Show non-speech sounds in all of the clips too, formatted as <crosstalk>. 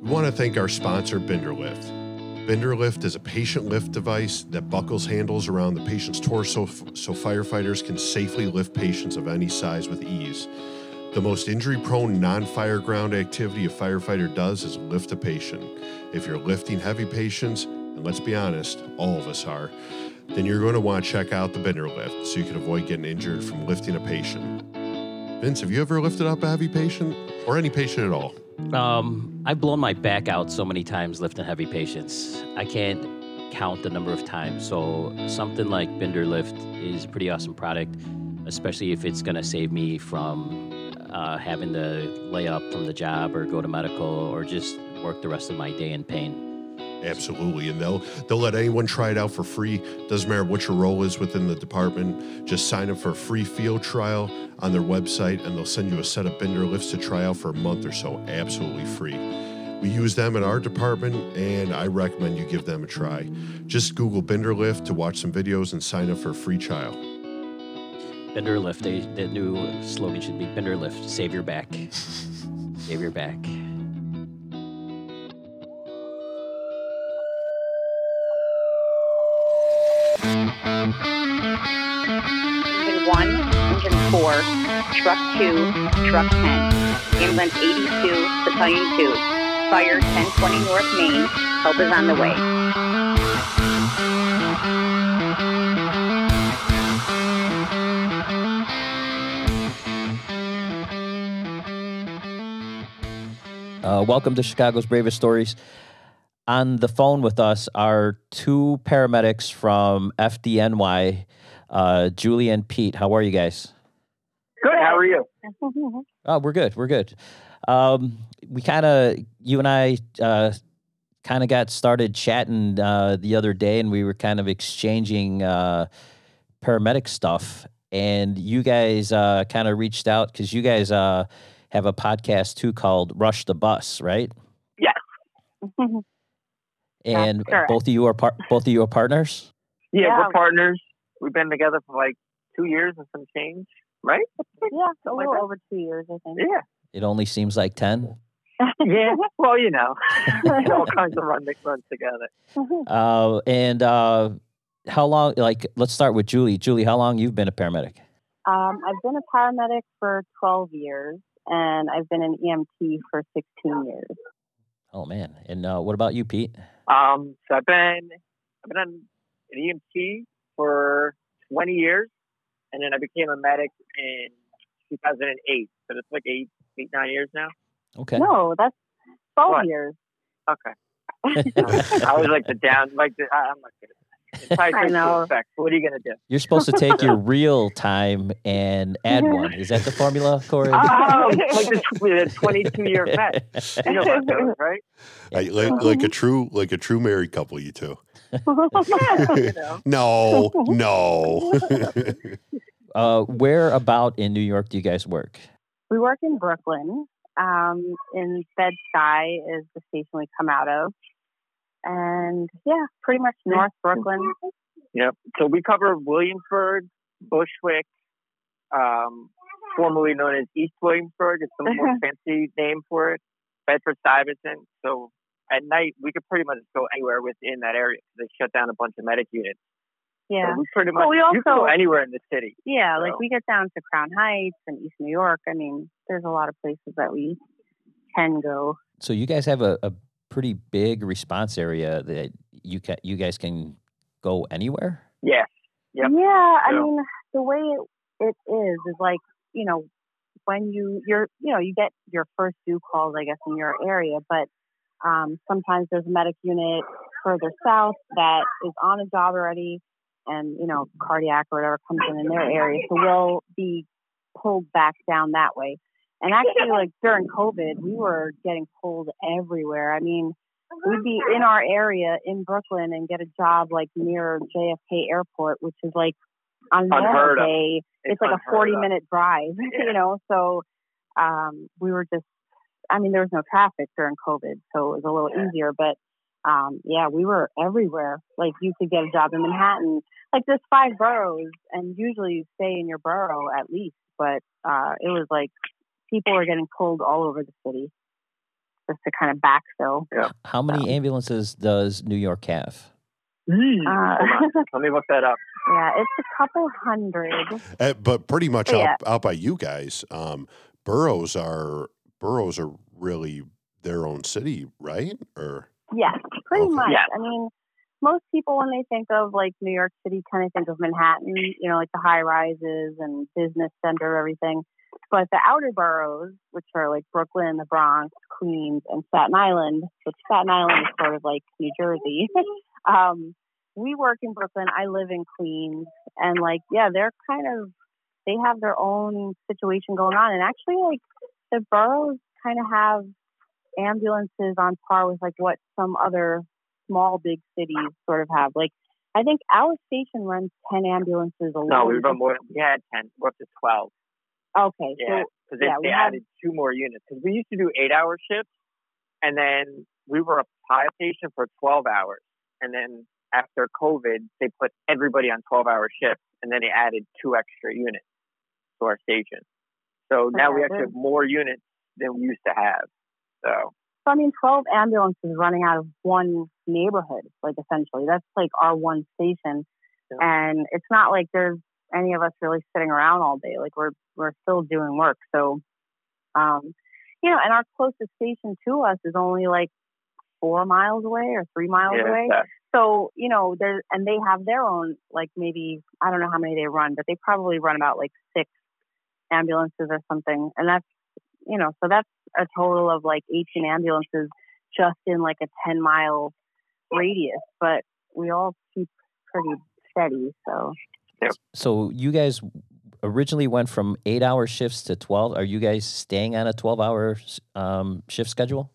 We want to thank our sponsor, Binderlift. Binderlift is a patient lift device that buckles handles around the patient's torso so firefighters can safely lift patients of any size with ease. The most injury prone non fireground activity a firefighter does is lift a patient. If you're lifting heavy patients, and let's be honest, all of us are, then you're going to want to check out the Binder lift so you can avoid getting injured from lifting a patient. Vince, have you ever lifted up a heavy patient or any patient at all? Um, I've blown my back out so many times lifting heavy patients. I can't count the number of times. So something like Binder Lift is a pretty awesome product, especially if it's going to save me from uh, having to lay up from the job or go to medical or just work the rest of my day in pain. Absolutely, and they'll they'll let anyone try it out for free. Doesn't matter what your role is within the department. Just sign up for a free field trial on their website, and they'll send you a set of Binder lifts to try out for a month or so, absolutely free. We use them in our department, and I recommend you give them a try. Just Google Binder Lift to watch some videos and sign up for a free trial. Binder Lift, they, the new slogan should be Binder Lift, save your back. save your back. Engine 1, Engine 4, Truck 2, Truck 10, Ambulance 82, Battalion 2, Fire 1020 North Main, help is on the way. Uh, welcome to Chicago's Bravest Stories. On the phone with us are two paramedics from FDNY, uh, Julie and Pete. How are you guys? Good. How are you? Oh, we're good. We're good. Um, we kind of, you and I, uh, kind of got started chatting uh, the other day, and we were kind of exchanging uh, paramedic stuff. And you guys uh, kind of reached out because you guys uh, have a podcast too called Rush the Bus, right? Yes. <laughs> And both of you are par- both of you are partners. Yeah, Yeah. we're partners. We've been together for like two years and some change, right? yeah, a little over two years, I think. Yeah. It only seems like ten. <laughs> Yeah. Well, you know, <laughs> all kinds of run runs together. <laughs> Uh, and uh, how long? Like, let's start with Julie. Julie, how long you've been a paramedic? Um, I've been a paramedic for 12 years, and I've been an EMT for 16 years. Oh man! And uh, what about you, Pete? Um, so I've been I've been on an EMT for 20 years, and then I became a medic in 2008. So it's like eight, eight, nine years now. Okay. No, that's 12 What? years. Okay. <laughs> I was like the down, like the, I- I'm not good at that. It's high I know. What are you gonna do? You're supposed to take your <laughs> real time and add <laughs> one. Is that the formula, Corey? Oh, like the, the 22 year <laughs> vet. You know about those, right? I, like, like a true like a true married couple, you two. Yeah, you know. No, no. uh, where about in New York do you guys work? We work in Brooklyn. Um, in Bed Sky is the station we come out of. And yeah, pretty much North Brooklyn. Yep. So we cover Williamsburg, Bushwick, um, formerly known as East Williamsburg. It's the more <laughs> fancy name for it. Bedford Stuyvesant. So at night we could pretty much go anywhere within that area. They shut down a bunch of medic units. Yeah. So we pretty much Well, we also, you can go anywhere in the city. Yeah, like we get down to Crown Heights and East New York. I mean, there's a lot of places that we can go. So you guys have a, a pretty big response area that you can you guys can go anywhere. Yeah. Yep. Yeah, I Yeah. mean, the way it, it is is like, you know, when you you're you know, you get your first due calls I guess in your area, but um sometimes there's a medic unit further south that is on a job already and, you know, cardiac or whatever comes in in their area. So we'll be pulled back down that way. And actually like during COVID, we were getting pulled everywhere. I mean, we'd be in our area in Brooklyn and get a job like near JFK Airport, which is like on a normal day, it's, like a 40 of. minute drive, <laughs> Yeah. you know? So, um, we were just, I mean, there was no traffic during COVID, so it was a little Yeah. easier, but, um, yeah, we were everywhere. Like you could get a job in Manhattan, like there's five boroughs and usually you stay in your borough at least, but, uh, it was like people are getting pulled all over the city. just to kind of backfill. How many Um, ambulances does New York have? Uh, Let me look that up. yeah, it's a couple hundred. Uh, but pretty much Yeah. out, out by you guys, um, boroughs are boroughs are really their own city, right? Or Yes, pretty Okay. much. Yeah. I mean, most people when they think of like New York City, kind of think of Manhattan, you know, like the high rises and business center, everything. But the outer boroughs, which are like Brooklyn, the Bronx, Queens, and Staten Island, which Staten Island is sort of like New Jersey. <laughs> um, we work in Brooklyn. I live in Queens, and like, yeah, they're kind of they have their own situation going on, and actually, like the boroughs kind of have ambulances on par with like what some other small big cities sort of have. Like I think our station runs ten ambulances alone. No, we run more. We had ten. We're up to twelve. Okay, Yeah, so because they, yeah, we they have- added two more units. Because we used to do eight-hour shifts, and then we were a pilot station for twelve hours. And then after COVID, they put everybody on twelve-hour shifts, and then they added two extra units to our station. So now we actually have more units than we used to have. So so I mean, twelve ambulances running out of one neighborhood, like essentially. That's like our one station, Yeah. and it's not like there's any of us really sitting around all day. Like we're we're still doing work. So, um, you know, and our closest station to us is only like four miles away or three miles yeah, away. that- So, you know, there and they have their own like maybe I don't know how many they run, but they probably run about like six ambulances or something. And that's you know, so that's a total of like 18 ambulances just in like a 10 mile radius, but we all keep pretty steady. So, So you guys originally went from eight hour shifts to 12. Are you guys staying on a 12 hour um, shift schedule?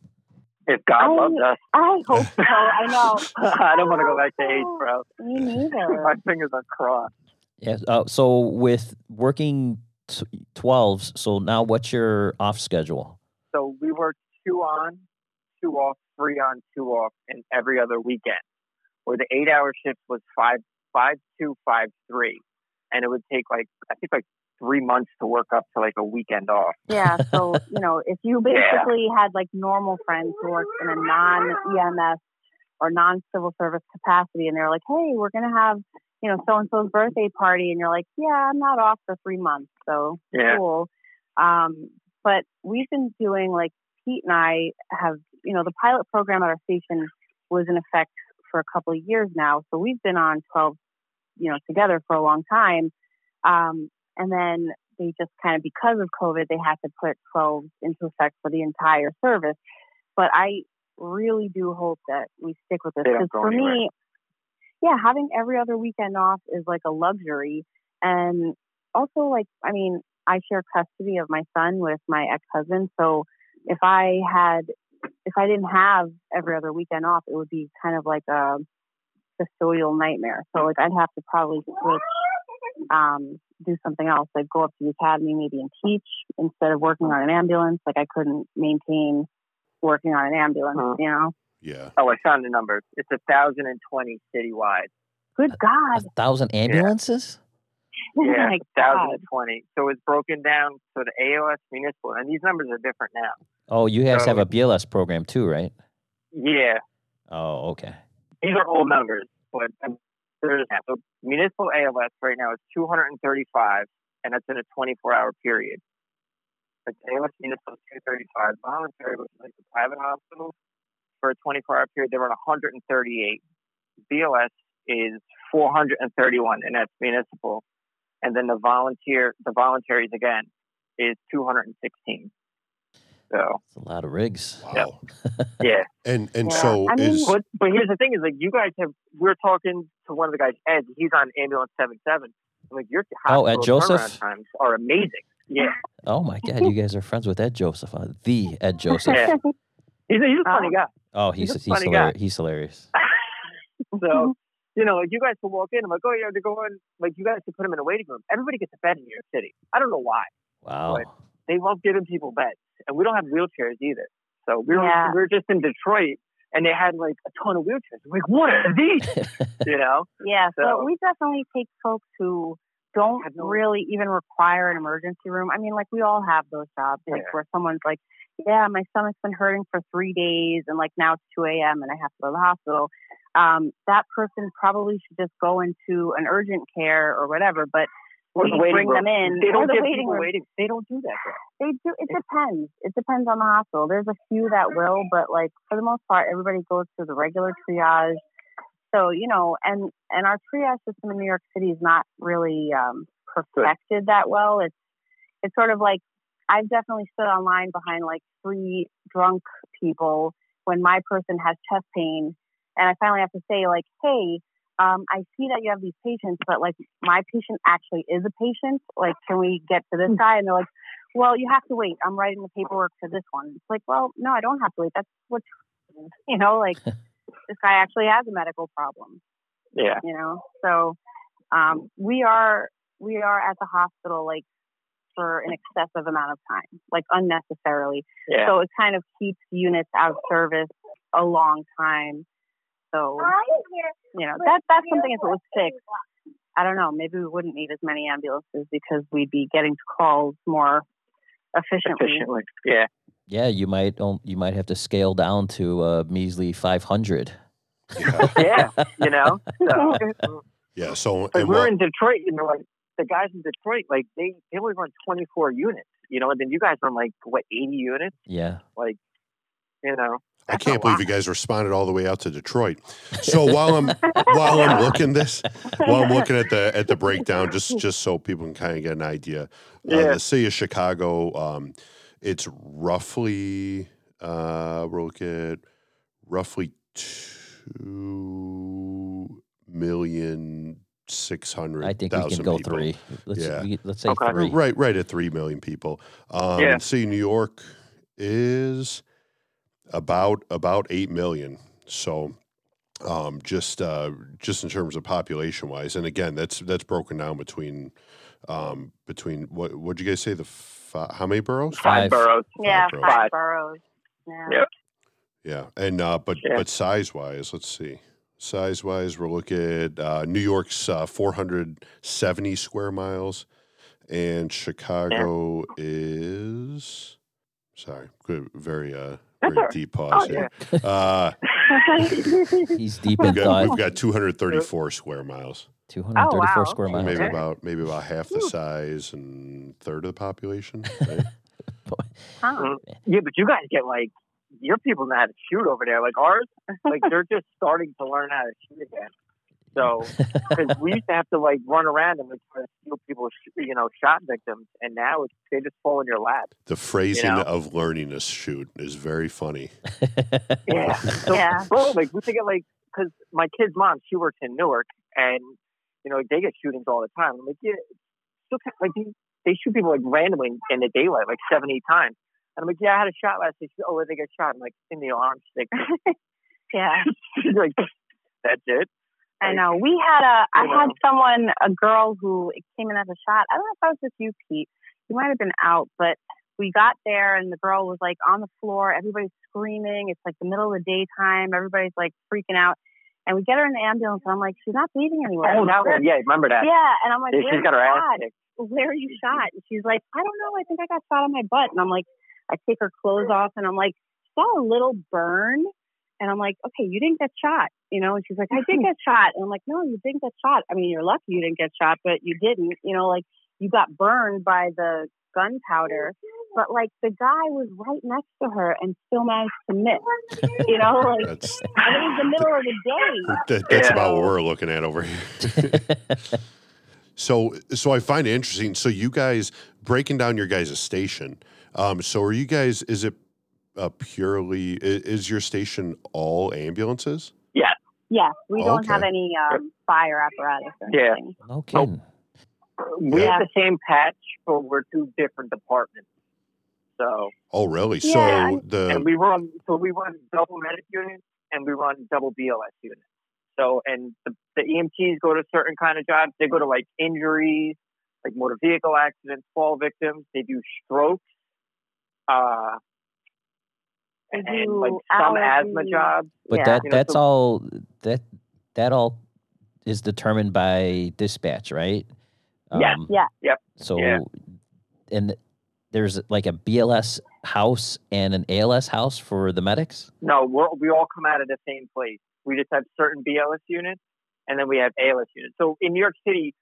if God I- loves us, I hope so. I know. <laughs> I don't want to go back to eight, bro. Me neither. <laughs> My fingers are crossed. Yeah. Uh, so with working t- 12s, so now what's your off schedule? So we work two on, two off, three on, two off, and every other weekend. Where the eight hour shift was five five two five three. And it would take like I think like three months to work up to like a weekend off. Yeah. So, <laughs> you know, if you Yeah. basically had like normal friends who worked in a non EMS or non civil service capacity and they're like, hey, we're going to have, you know, so and so's birthday party. And you're like, yeah, I'm not off for three months. So Yeah. cool. Um, but we've been doing like Pete and I have, you know, the pilot program at our station was in effect for a couple of years now. So we've been on 12, you know, together for a long time. Um, and then they just kind of, because of COVID, they had to put 12 into effect for the entire service. But I really do hope that we stick with this because for anywhere. me, yeah, having every other weekend off is like a luxury. And also, like, I mean, I share custody of my son with my ex husband. So if I had, if I didn't have every other weekend off, it would be kind of like a custodial nightmare. So, like, I'd have to probably switch, um, do something else, like go up to the academy maybe and teach instead of working on an ambulance. Like, I couldn't maintain working on an ambulance, Uh-huh. you know? yeah, Oh, I found the numbers. It's a thousand and twenty citywide. Good A God. thousand ambulances? <laughs> Oh Yeah, my thousand God. twenty. So it's broken down so the ALS municipal, and these numbers are different now. Oh, you guys have a BLS program too, right? Yeah, Oh, okay. These are old numbers, but so municipal ALS right now is 235, and that's in a 24-hour period. But ALS municipal is 235. Voluntary, which is like the private hospital, for a 24-hour period, they run 138. BLS is 431, and that's municipal. And then the volunteer, the voluntaries again, is 216. So It's a lot of rigs. wow. yeah. <laughs> And and Yeah, so I mean- is But but here's the thing: is like you guys have. We're talking to one of the guys, Ed. He's on ambulance seven seven. Like your Oh, Ed hospital Joseph? turnaround times are amazing. Yeah, Oh my God, you guys are friends with Ed Joseph, uh, the Ed Joseph. Yeah. he's a, he's a funny Oh. guy. Oh, he's He's a he's, funny hilarious. guy. he's hilarious. <laughs> So you know, like you guys can walk in. I'm like, oh yeah, they're going. Like you guys can put them in a waiting room. Everybody gets a bed in New York City. I don't know why. Wow. Right. They love giving people beds, and we don't have wheelchairs either. So we were Yeah. we were just in Detroit, and they had like a ton of wheelchairs. I'm like, what are these? <laughs> You know? Yeah, so, So- we definitely take folks who don't no- really even require an emergency room. I mean, like we all have those jobs, like Yeah. where someone's like, "Yeah, my stomach's been hurting for three days, and like now it's two a.m. and I have to go to the hospital." Um, that person probably should just go into an urgent care or whatever. But Or the waiting bring room. them in, They don't the give waiting people room. waiting. They don't do that. Though. They do. It depends. It depends on the hospital. There's a few that will, but like for the most part, everybody goes through the regular triage. So you know, and and our triage system in New York City is not really um, perfected that well. It's it's sort of like I've definitely stood online behind like three drunk people when my person has chest pain, and I finally have to say like, hey. Um, I see that you have these patients, but like my patient actually is a patient. Like, can we get to this guy? And they're like, well, you have to wait. I'm writing the paperwork for this one. It's like, well, no, I don't have to wait. That's what, <laughs> you know, like <laughs> this guy actually has a medical problem, Yeah. you know? So, um, we are, we are at the hospital like for an excessive amount of time, like unnecessarily. Yeah. So it kind of keeps units out of service a long time. So, you know, that, that's something if it was fixed. I don't know. Maybe we wouldn't need as many ambulances because we'd be getting calls more efficiently. Efficiently. Yeah. Yeah, you might you might have to scale down to a measly 500. Yeah. <laughs> Yeah. you know. So, <laughs> yeah. So like and we're what, in Detroit, you know, like the guys in Detroit, like they they only run 24 units, you know, and then you guys run like what 80 units, Yeah. like, you know. I can't believe you guys responded all the way out to Detroit. So while I'm <laughs> while I'm looking this, while I'm looking at the at the breakdown, just just so people can kind of get an idea, uh, Yeah. the city of Chicago, um, it's roughly uh, we're looking at roughly two million six hundred. I think we can go people. three. Let's Yeah. we, let's say Okay. three. Right, right at three million people. Um, Yeah. the city of New York is about about eight million. So, um, just uh, just in terms of population wise, and again, that's that's broken down between um, between what would you guys say the fi- how many boroughs? Five. Five boroughs. Yeah, Five five, boroughs. boroughs. Yeah. Yep. Yeah, and uh, but Yeah. but size wise, let's see. Size wise, we're looking at uh, New York's uh, 470 square miles, and Chicago is sorry, very uh, That's very all right. deep pause Oh, yeah. here. Uh, <laughs> He's deep in we've, got, thought. we've got 234 square miles, 234 Oh, wow. square miles. maybe Okay. about maybe about half the size and third of the population. <laughs> right? Huh. Yeah, but you guys get like your people know how to shoot over there. Like ours, like they're just starting to learn how to shoot again. So, because we used to have to like run around and like try to steal people's, you know, shot victims, and now it's, they just fall in your lap. The phrasing know? of learning to shoot is very funny. <laughs> Yeah. So, Yeah. bro, like we think it like because my kid's mom, she works in Newark, and you know they get shootings all the time. I'm like, yeah, still like they, they shoot people like randomly in the daylight, like seven, eight times. And I'm like, yeah, I had a shot last night. She's, oh, where they get shot? I'm like, in the arm. She's <laughs> like, Yeah. <laughs> she's like, that's it. I know. Uh, we had a, I had someone, a girl who came in as a shot. I don't know if that was with you, Pete. You might have been out, but we got there and the girl was like on the floor. Everybody's screaming. It's like the middle of the daytime. Everybody's like freaking out. And we get her in the ambulance and I'm like, she's not breathing anywhere. Oh, that one. Yeah, remember that? Yeah. And I'm like, Yeah, she's got her ass shot? Where are you shot? And she's like, I don't know. I think I got shot on my butt. And I'm like, I take her clothes off and I'm like, saw a little burn. And I'm like, okay, you didn't get shot, you know? And she's like, I did get <laughs> shot. And I'm like, no, you didn't get shot. I mean, you're lucky you didn't get shot, but you didn't, you know, like you got burned by the gunpowder. But like the guy was right next to her and still managed to miss, you know? <laughs> Like, That's and it was the middle of the day. <laughs> that, that's Yeah. about what we're looking at over here. So, so I find it interesting. So, you guys breaking down your guys' station. Um, so, are you guys? Is it uh, purely? i- Is your station all ambulances? Yes, we don't have any um, fire apparatus or Yeah. anything. no kidding. We Yeah. have the same patch, but we're two different departments. So, Oh, really? Yeah, so the and we run, so we run double medic units and we run double BLS units. So, and the, the EMTs go to certain kind of jobs. They go to like injuries, like motor vehicle accidents, fall victims. They do strokes, uh, They and do like some asthma jobs. But Yeah. that You know, that's so- all that that all is determined by dispatch, right? Yeah. Um, Yeah. Yep. So, Yeah. and there's like a BLS house and an ALS house for the medics. No, we're, we all come out of the same place. We just have certain BLS units, and then we have ALS units. So in New York City,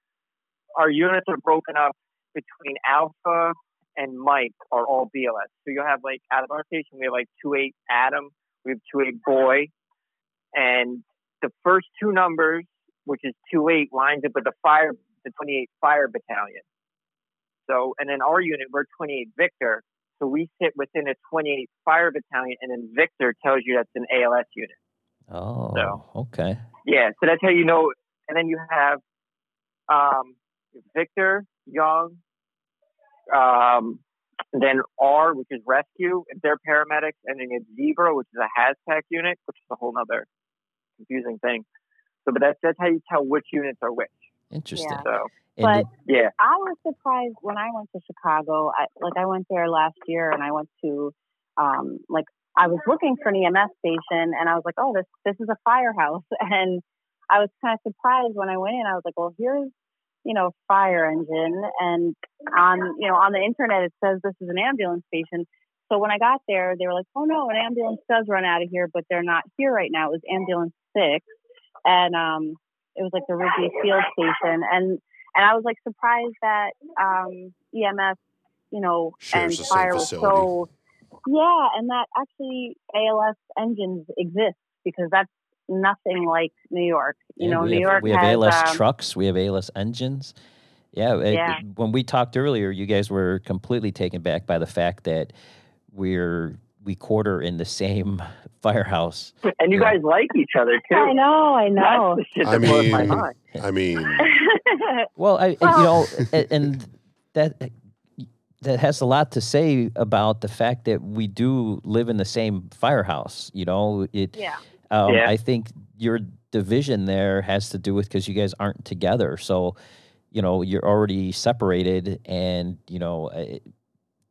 our units are broken up between Alpha and Mike are all BLS. So you'll have like out of our station, we have like two eight Adam, we have two eight Boy, and the first two numbers, which is two eight, lines up with the fire, the twenty eight Fire Battalion. So, and then our unit, we're twenty eight Victor. So we sit within a 28 fire battalion, and then Victor tells you that's an ALS unit. Oh, So- okay. Yeah, so that's how you know. And then you have um, Victor Young, um, then R, which is rescue, if they're paramedics, and then you have Zebra, which is a HAZTAC unit, which is a whole other confusing thing. So, but that's that's how you tell which units are which. Interesting. Yeah. So, But- did- yeah, I was surprised when I went to Chicago. I, like I went there last year, and I went to, um, like I was looking for an EMS station, and I was like, oh, this this is a firehouse, <laughs> and I was kind of surprised when I went in. I was like, well, here's you know fire engine, and on you know on the internet it says this is an ambulance station. So when I got there, they were like, oh no, an ambulance does run out of here, but they're not here right now. It was ambulance six, and um, it was like the Wrigley Field station, and and I was like surprised that um, EMS, you know, Shares and fire was so yeah, and that actually ALS engines exist because that's nothing like New York. You yeah, know, New have, York we have has ALS um, trucks, we have ALS engines. Yeah, it- Yeah. when we talked earlier, you guys were completely taken back by the fact that we're we quarter in the same <laughs> firehouse. and you Yeah. guys like each other too. I know, I know. That's the shit I that my mean, mind. I mean, <laughs> Well, I, Well- you know, a- and that that has a lot to say about the fact that we do live in the same firehouse. You know, it. yeah, Um, Yeah. I think your division there has to do with because you guys aren't together. So, you know, you're already separated, and you know, I,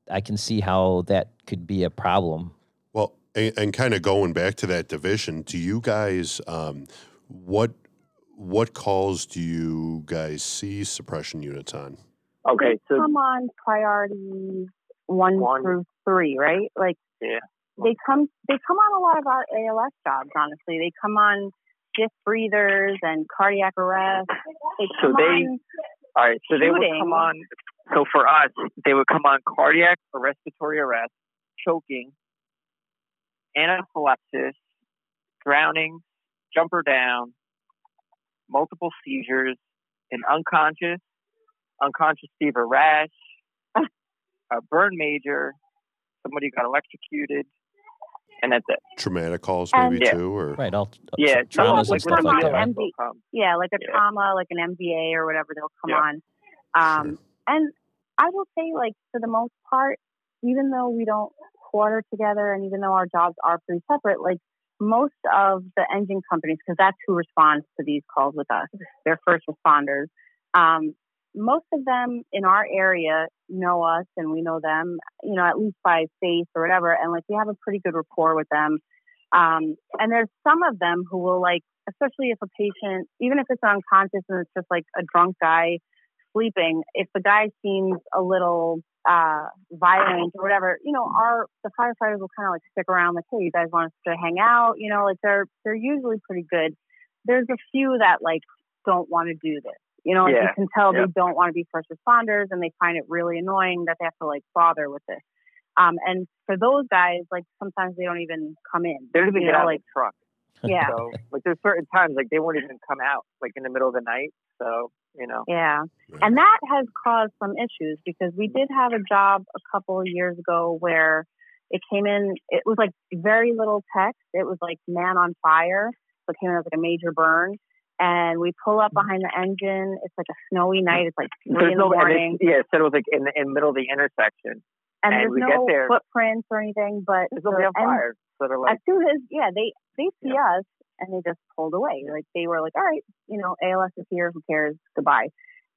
I can see how that could be a problem. well, and, and kind of going back to that division, do you guys, um, what what calls do you guys see suppression units on? Okay, so come on priorities one, One. through three, right? Like Yeah. They come they come on a lot of our ALS jobs. Honestly, they come on shift breathers and cardiac arrest. They So they- All right, so they would come on. So for us, they would come on cardiac or respiratory arrest, choking, anaphylaxis, drowning, jumper down, multiple seizures, an unconscious, unconscious fever rash, <laughs> a burn major, somebody got electrocuted, and that's it. Traumatic calls, And- maybe Yeah. too, or Right. All Yeah, traumas and like stuff like that. an? MD. yeah, like a Yeah. trauma, like an MVA or whatever, they'll come Yeah. on. Um, And I will say, like for the most part, even though we don't quarter together, and even though our jobs are pretty separate, like most of the engine companies, because that's who responds to these calls with us, they're first responders. Um, most of them in our area know us, and we know them, you know, at least by face or whatever, and like we have a pretty good rapport with them. Um, and there's some of them who will like, especially if a patient, even if it's unconscious and it's just like a drunk guy sleeping, if the guy seems a little uh, violent or whatever, you know, our the firefighters will kind of like stick around, like, hey, you guys want us to hang out? You know, like they're they're usually pretty good. There's a few that like don't want to do this. You know, Yeah. you can tell Yep. they don't want to be first responders and they find it really annoying that they have to like bother with this. Um, and for those guys, like sometimes they don't even come in. They don't even get know, out like of the truck. <laughs> yeah, So like there's certain times like they won't even come out like in the middle of the night. So you know. yeah. And that has caused some issues because we did have a job a couple of years ago where it came in, it was like very little text. It was like man on fire. So it came in as like a major burn. And we pull up mm-hmm. behind the engine. It's like a snowy mm-hmm. night. It's like three There's in the no morning. yeah, so it was like in the in the middle of the intersection. And, and there's we no get there- footprints or anything. But There's nobody on the fire. So they're like as soon as yeah they they see us and they just pulled away like they were like all right you know als is here who cares goodbye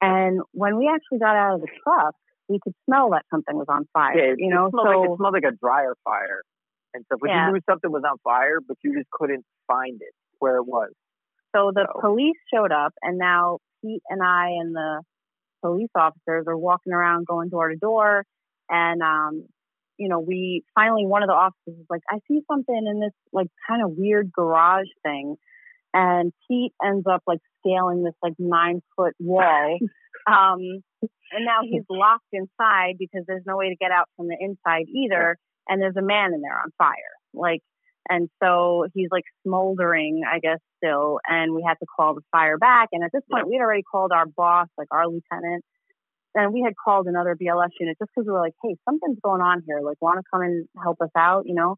and when we actually got out of the truck we could smell that something was on fire yeah, you know it smelled, so like, it smelled like a dryer fire and stuff. But Yeah. you knew something was on fire, but you just couldn't find it where it was. So the So- police showed up and now pete and i and the police officers are walking around going door to door. And, um, you know, we finally, one of the officers was like, I see something in this like kind of weird garage thing. And Pete ends up like scaling this like nine foot wall. <laughs> Um, and now he's locked inside because there's no way to get out from the inside either. And there's a man in there on fire. Like, and so he's like smoldering, I guess, still. And we had to call the fire back. And at this point, we had already called our boss, like our lieutenant. And we had called another BLS unit just because we were like, hey, something's going on here. Like, want to come and help us out, you know?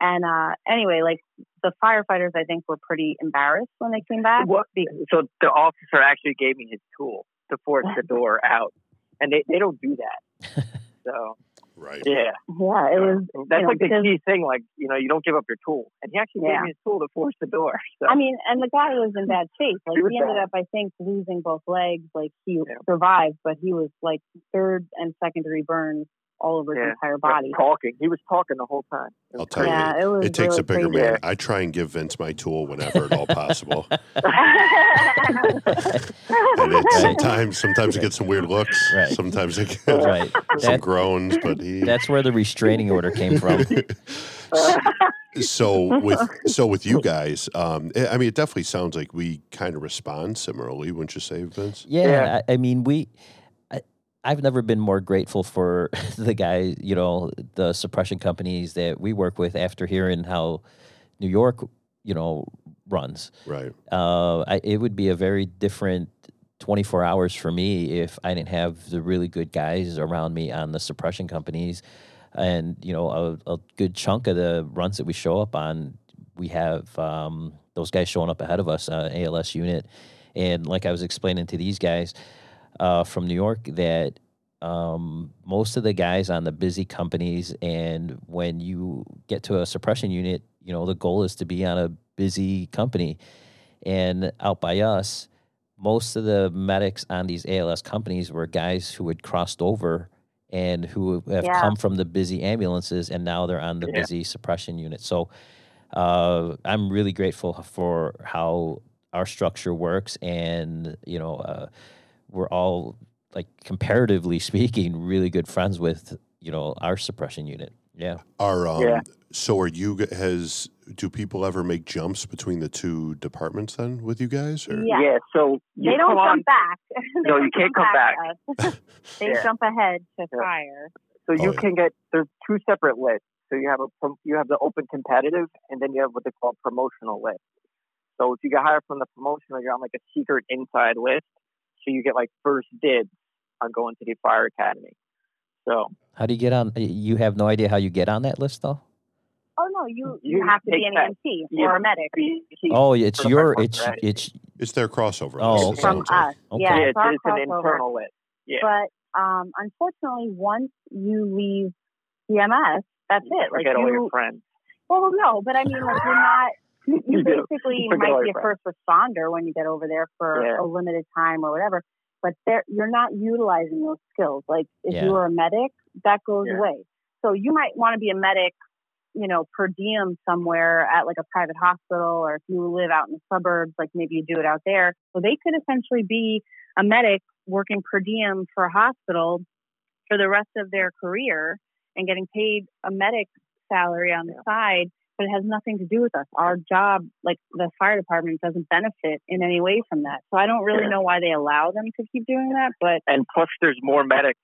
And uh, anyway, like the firefighters, I think, were pretty embarrassed when they came back. What, so the officer actually gave me his tool to force the <laughs> door out, and they, they don't do that. So Right. yeah, Yeah, it was. that's know, like the key thing. Like you know, you don't give up your tool, and he actually Yeah. gave me his tool to force the door. <laughs> So I mean, and the guy was in bad shape. Like He he ended bad. up, I think, losing both legs. Like he Yeah. survived, but he was like third and secondary burns all over his entire body. talking, he was talking the whole time. It I'll tell you, Yeah, it was. It takes really a bigger crazy. man. I try and give Vince my tool whenever at all possible. <laughs> And it, sometimes, sometimes it gets some weird looks. Right. Sometimes it <laughs> gets right. some That, groans, but he. that's where the restraining order came from. <laughs> so with so with you guys, um, I I mean, it definitely sounds like we kind of respond similarly, wouldn't you say, Vince? Yeah, Yeah. I, I mean, we. I've never been more grateful for <laughs> the guys, you know, the suppression companies that we work with. After hearing how New York, you know, runs, Right. uh, I, it would be a very different 24 hours for me if I didn't have the really good guys around me on the suppression companies. And, you know, a, a good chunk of the runs that we show up on, we have um, those guys showing up ahead of us, uh, ALS unit. And like I was explaining to these guys uh, from New York, that um, most of the guys on the busy companies, and when you get to a suppression unit, you know, the goal is to be on a busy company. And out by us, most of the medics on these ALS companies were guys who had crossed over and who have Yeah. come from the busy ambulances and now they're on the Yeah. busy suppression unit. So uh, I'm really grateful for how our structure works. And, you know, uh, we're all, like, comparatively speaking, really good friends with, you know, our suppression unit. Yeah. Are um, Yeah. so are you g- has do people ever make jumps between the two departments then with you guys? Or? Yeah. yeah. So you They don't come on. jump back. <laughs> No, you can't come back. at us. <laughs> they Yeah. jump ahead to Yeah. fire. So you Oh, yeah. can get there's two separate lists. So you have a you have the open competitive, and then you have what they call promotional list. So if you get hired from the promotional, you're on like a secret inside list. So you get like first dibs on going to the fire academy. So How do you get on? You have no idea how you get on that list, though? Oh no, you you, You have to be an that. EMT Yeah. or a medic Oh, it's for your, it's, right? it's, It's their crossover. Oh, okay. from sounds us. Okay. Yeah, yeah, it's it's, it's an crossover. internal list. Yeah. But um, unfortunately, once you leave EMS, that's You it. Like forget all your friends. well, no, but I mean, like you're not. You You do. basically You might be a your first responder when you get over there for Yeah. a limited time or whatever. But there, you're not utilizing those skills. Like if Yeah. you were a medic, that goes Yeah. away. So you might want to be a medic, you know, per diem somewhere at like a private hospital, or if you live out in the suburbs, like maybe you do it out there. So they could essentially be a medic working per diem for a hospital for the rest of their career and getting paid a medic salary on the Yeah. side, but it has nothing to do with us. Our job, like the fire department, doesn't benefit in any way from that. So I don't really Yeah. know why they allow them to keep doing that, but And plus, there's more medics,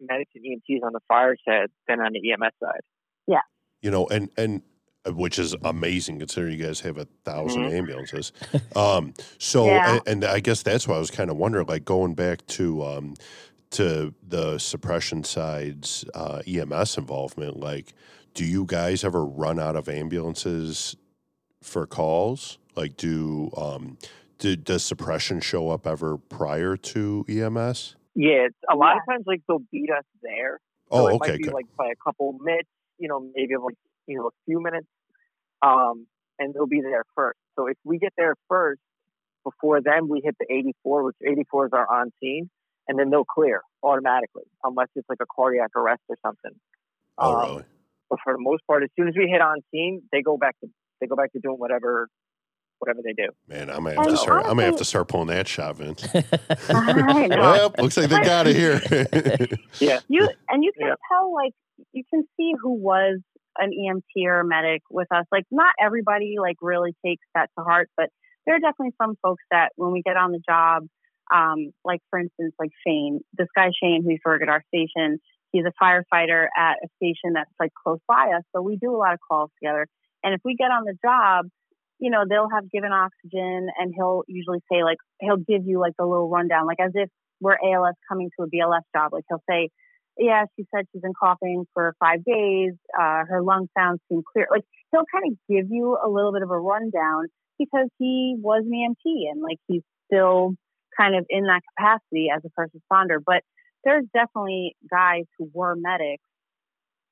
medics and EMTs on the fire side than on the EMS side. Yeah. You know, and and uh, which is amazing considering you guys have a 1000 Mhm. ambulances. Um, so Yeah. and, and I guess that's why I was kind of wondering, like going back to um, to the suppression side's uh, EMS involvement. Like, do you guys ever run out of ambulances for calls? Like, do um, do, does suppression show up ever prior to EMS? Yeah, a lot of times like they'll beat us there. So Oh, it okay, might be good. like by a couple minutes, you know, maybe like you know a few minutes, um, and they'll be there first. So if we get there first, before then we hit the 84, which 84 is our on scene, and then they'll clear automatically, unless it's like a cardiac arrest or something. Oh, Um, really? But for the most part, as soon as we hit on scene, they go back to they go back to doing whatever whatever they do. Man, I might have to start. I might have to start pulling that shot, Vince. <laughs> well, looks like they got it here. <laughs> yeah, you and you can Yeah. tell like you can see who was an EMT or a medic with us. Like not everybody like really takes that to heart, but there are definitely some folks that when we get on the job, um, like for instance, like Shane, this guy Shane who used to work at our station, he's a firefighter at a station that's like close by us. So we do a lot of calls together. And if we get on the job, you know, they'll have given oxygen and he'll usually say like he'll give you like a little rundown, like as if we're ALS coming to a BLS job. Like he'll say, Yeah, she said she's been coughing for five days, uh, her lung sounds seem clear. Like he'll kind of give you a little bit of a rundown because he was an EMT and like he's still kind of in that capacity as a first responder. But there's definitely guys who were medics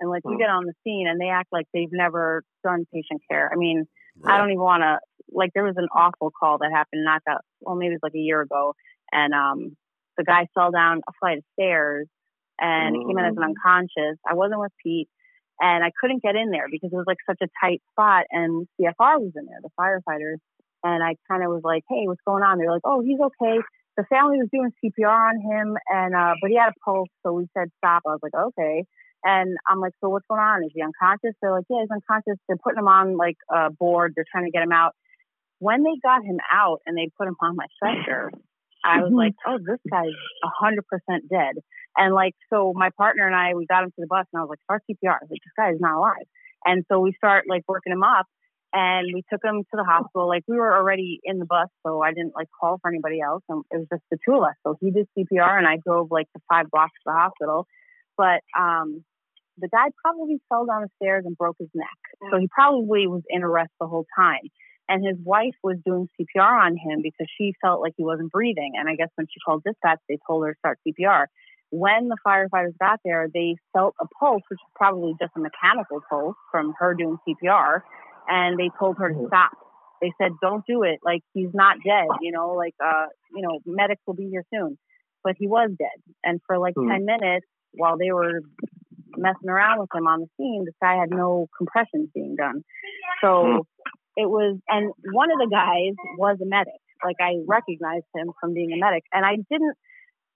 and like we Hmm. get on the scene and they act like they've never done patient care. I mean, I don't even want to like there was an awful call that happened not that well maybe it was like a year ago and um the guy fell down a flight of stairs and he came in as an Mm. unconscious. I wasn't with Pete and I couldn't get in there because it was like such a tight spot and CFR was in there, the firefighters. And I kind of was like, Hey, what's going on? They're like, Oh, he's okay. The family was doing CPR on him and uh but he had a pulse, so we said stop. I was like, Okay. And I'm like, so what's going on? Is he unconscious? They're like, yeah, he's unconscious. They're putting him on like a board. They're trying to get him out. When they got him out and they put him on my stretcher, I was like, oh, this guy's a hundred percent dead. And like, so my partner and I, we got him to the bus and I was like, start CPR. I was like, this guy is not alive. And so we start like working him up and we took him to the hospital. Like we were already in the bus, so I didn't like call for anybody else. And it was just the two of us. So he did CPR and I drove like the five blocks to the hospital. But um, the guy probably fell down the stairs and broke his neck. So he probably was in arrest the whole time. And his wife was doing CPR on him because she felt like he wasn't breathing. And I guess when she called dispatch, they told her to start CPR. When the firefighters got there, they felt a pulse, which is probably just a mechanical pulse from her doing CPR. And they told her to stop. They said, don't do it. Like, he's not dead, you know, like, uh, you know, medics will be here soon. But he was dead. And for like Hmm. 10 minutes, while they were messing around with him on the scene, this guy had no compressions being done. So it was, and one of the guys was a medic. Like I recognized him from being a medic, and I didn't.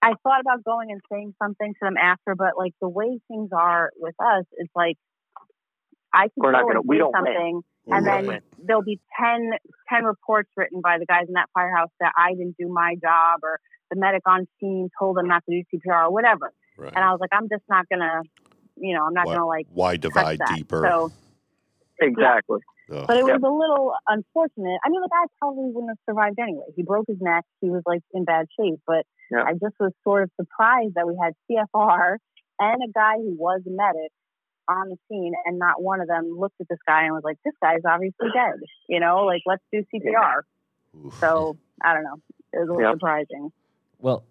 I thought about going and saying something to them after, but like the way things are with us, it's like I can We're not gonna- and we don't win. something, We're and not then win. there'll be 10, 10 reports written by the guys in that firehouse that I didn't do my job, or the medic on scene told them not to do CPR, or whatever. Right. And I was like, I'm just not gonna, you know, I'm not Why- gonna like Why touch divide that. deeper? So, Exactly. Ugh. but it was Yep. a little unfortunate. I mean, the guy probably wouldn't have survived anyway. He broke his neck. He was like in bad shape. But Yeah. I just was sort of surprised that we had CFR and a guy who was a medic on the scene, and not one of them looked at this guy and was like, "This guy's obviously dead." You know, like let's do CPR. Oof. So I don't know. It was a little Yep. surprising. Well,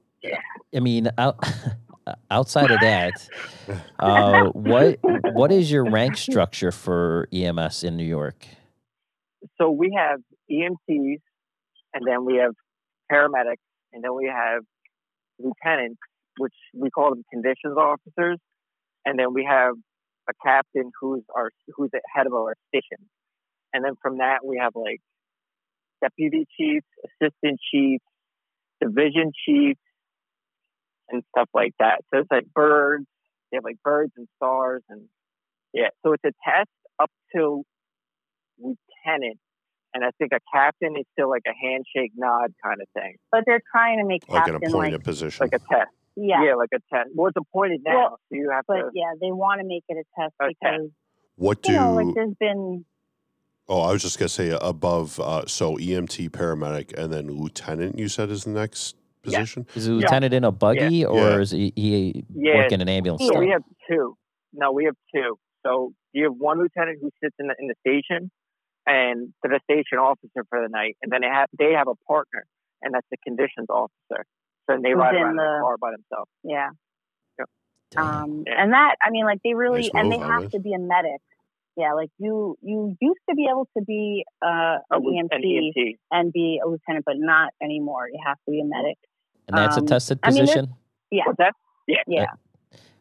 I mean, out, <laughs> outside of that, uh, what what is your rank structure for EMS in New York? So we have EMTs, and then we have paramedics, and then we have lieutenants, which we call them conditions officers, and then we have a captain who's our who's the head of our station, and then from that we have like deputy chiefs, assistant chiefs, division chiefs, and stuff like that. So it's like birds. They have like birds and stars, and yeah. So it's a test up to lieutenant, and I think a captain is still like a handshake nod kind of thing, But they're trying to make like an captain appointed like position. like a test. Yeah. Yeah, like a test. Well, it's appointed now, Well, so you have But to. yeah, they want to make it a test A test. because what do? you know, like there's been oh, I was just gonna say above. Uh, so EMT, paramedic, and then lieutenant. You said is the next Yeah. position. Is the lieutenant in a buggy or Yeah. is he, he Yeah. working an ambulance? Yeah. So we have two. No, we have two. So you have one lieutenant who sits in the in the station, and the station officer for the night, and then they have they have a partner, and that's the conditions officer. So they Who's ride in around in the the- car by themselves. yeah. Dang. Um, Yeah. and that, I mean, like they really, Nice and move, they have to be a medic. Yeah, like you, you used to be able to be uh, A an EMT, an EMT. and be a lieutenant, but not anymore. You have to be a medic. and that's um, a tested I mean, there's- position. Yeah, What's that? yeah.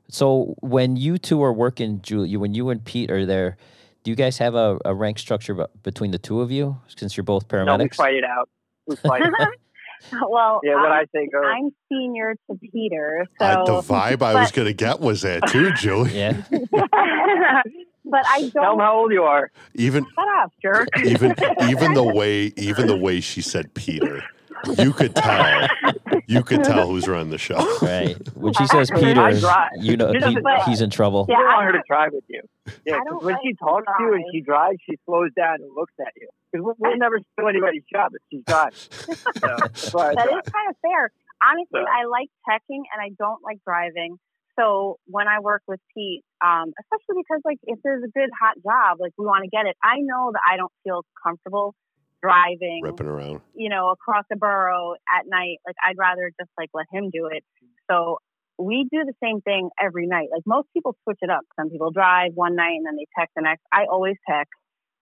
So when you two are working, Julie, when you and Pete are there, do you guys have a, a rank structure between the two of you since you're both paramedics? No, we paramedics? fight it out. We fight it out. <laughs> <laughs> well, Yeah, what I'm, I say goes. I'm senior to Peter, so I, the vibe I was going to get was that too, <laughs> Julie. yeah. <laughs> but I don't. tell Know how old you are. Even Shut up, jerk. even even the way even the way she said Peter, you could tell. You could tell who's running the show. <laughs> Right. When she says I Peter, you know he, he's in trouble. Yeah, you don't I want her to drive with you. Yeah, I 'cause don't when she to talks to you and she drives, she slows down and looks at you. Because we'll, we'll never steal anybody's job if she's driving. <laughs> So, that's <laughs> That drive. is kind of fair. Honestly, Yeah. I like teching and I don't like driving. So when I work with Pete, um, especially because like if there's a good hot job, like we want to get it. I know that I don't feel comfortable driving, Ripping around. you know, across the borough at night. Like I'd rather just like let him do it. So we do the same thing every night. Like most people switch it up. Some people drive one night and then they text the next. I always text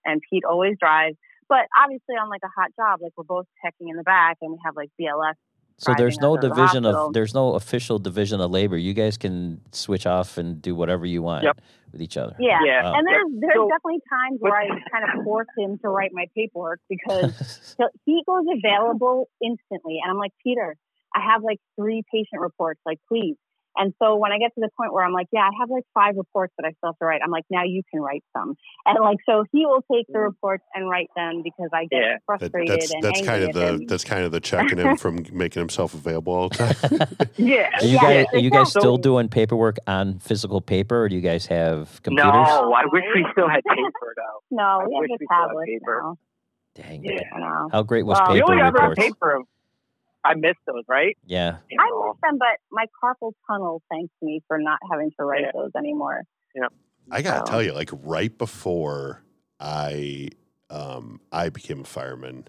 and Pete always drives. But obviously on like a hot job, like we're both checking in the back and we have like BLS So there's no us to the division hospital. of there's no official division of labor. You guys can switch off and do whatever you want Yep. with each other. Yeah. Yeah. Wow. And there's there's So- definitely times where I kind of force him to write my paperwork because <laughs> so he goes available instantly, and I'm like, Peter, I have like three patient reports, like please. And so when I get to the point where I'm like, yeah, I have like five reports that I still have to write, I'm like, now you can write some. And like, so he will take the mm-hmm. reports and write them because I get Yeah. That, frustrated that's and that's angry kind of the him. that's kind of the checking him from <laughs> making himself available all the time. <laughs> <laughs> Yeah. Are you Yeah, guys are you guys So- still doing paperwork on physical paper or do you guys have computers? No, I wish we still had paper though. No, I we wish have we the still had tablets paper. now. Dang. Yeah. I know. How great was Well, The paper only ever reports? paper. I miss those, right? Yeah. You I know, miss them, but my carpal tunnel thanks me for not having to write Yeah. those anymore. Yeah. I gotta So- tell you, like right before I um, I became a fireman,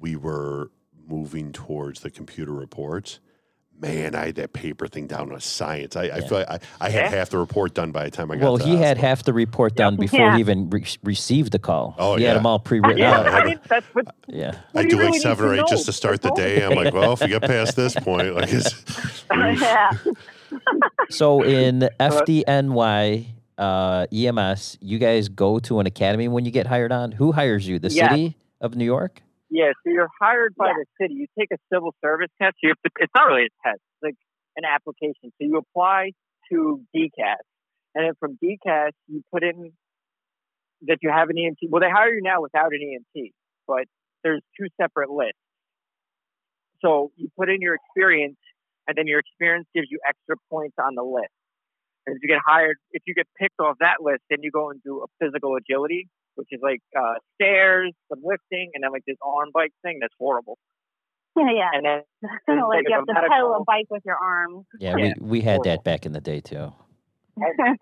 we were moving towards the computer reports. Man, I had that paper thing down to science. I, I feel like I, I had Yeah. half the report done by the time I got. Well, to the he had half the report done before Yeah. he even re- received the call. Oh, he had them all pre-written yeah, out. I had I to- mean that's what <laughs> Yeah. what I do do you like seven or to eight just to start the day. I'm like, well, if we get past this point, like it's, <laughs> yeah. So in <laughs> FDNY uh, EMS, you guys go to an academy when you get hired on. Who hires you? The Yes. city of New York? Yeah, so you're hired by Yeah. the city. You take a civil service test. You have to, it's not really a test. It's like an application. So you apply to DCAS, and then from DCAS you put in that you have an EMT. Well, they hire you now without an EMT, but there's two separate lists. So you put in your experience, and then your experience gives you extra points on the list. And if you get hired, if you get picked off that list, then you go and do a physical agility, which is like uh, stairs, some lifting, and then like this arm bike thing that's horrible. Yeah, yeah. And then Kind <laughs> of like you have to pedal a bike with your arms. Yeah, Yeah. we, we had Horrible. that back in the day too. <laughs> oh my god,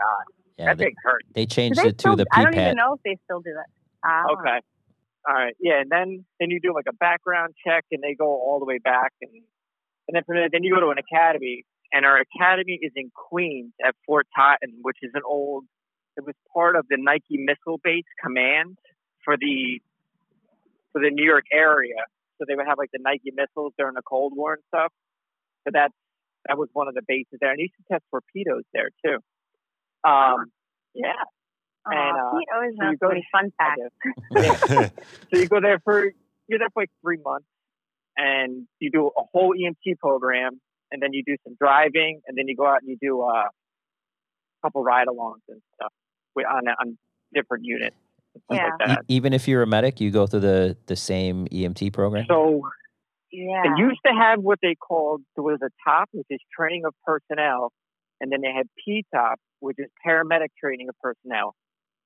Yeah, that they, thing hurt. they changed they it to still, the I don't even know if they still do that. Ah. Okay. All right. Yeah, and then then you do like a background check, and they go all the way back, and and then from there, then you go to an academy, and our academy is in Queens at Fort Totten, which is an old. It was part of the Nike Missile Base Command for the for the New York area. So they would have like the Nike missiles during the Cold War and stuff. So that's that was one of the bases there, and you used to test torpedoes there too. Um, yeah. And, uh, always so you knows go so many fun facts. do. So you go there for you're there for like three months, and you do a whole EMT program, and then you do some driving, and then you go out and you do uh, a couple ride-alongs and stuff on on different units. Yeah. Like E- even if you're a medic, you go through the, the same EMT program? So Yeah. they used to have what they called there was a top, which is training of personnel, and then they had P top, which is paramedic training of personnel.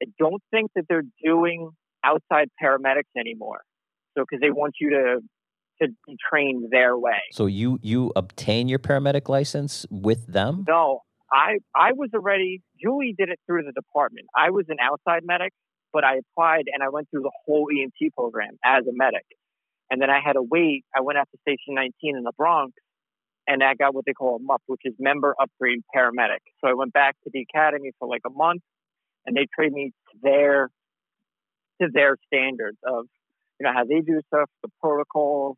I don't think that they're doing outside paramedics anymore. So because they want you to to be trained their way. So you you obtain your paramedic license with them? No, I I was already Julie did it through the department. I was an outside medic, but I applied and I went through the whole EMT program as a medic. And then I had to wait. I went out to Station 19 in the Bronx, and I got what they call a MUP, which is Member Upgrade Paramedic. So I went back to the academy for like a month, and they trained me to their to their standards of you know how they do stuff, the protocols,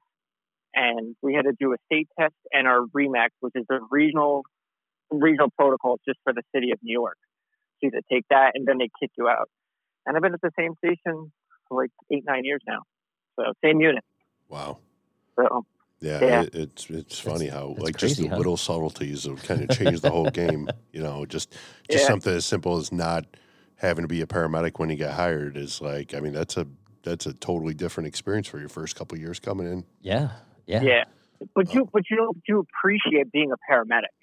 and we had to do a state test and our REMAC, which is the regional regional protocols just for the city of New York. So you had take that, and then they kick you out. and I've been at the same station for like eight nine years now. So same unit. Wow. So Yeah, Yeah. It, it's it's funny how that's like just the huh? little subtleties of kind of change the whole game. <laughs> You know, just just Yeah. something as simple as not having to be a paramedic when you get hired is like I mean that's a that's a totally different experience for your first couple of years coming in. Yeah. Yeah. yeah, but oh. you but you don't you appreciate being a paramedic.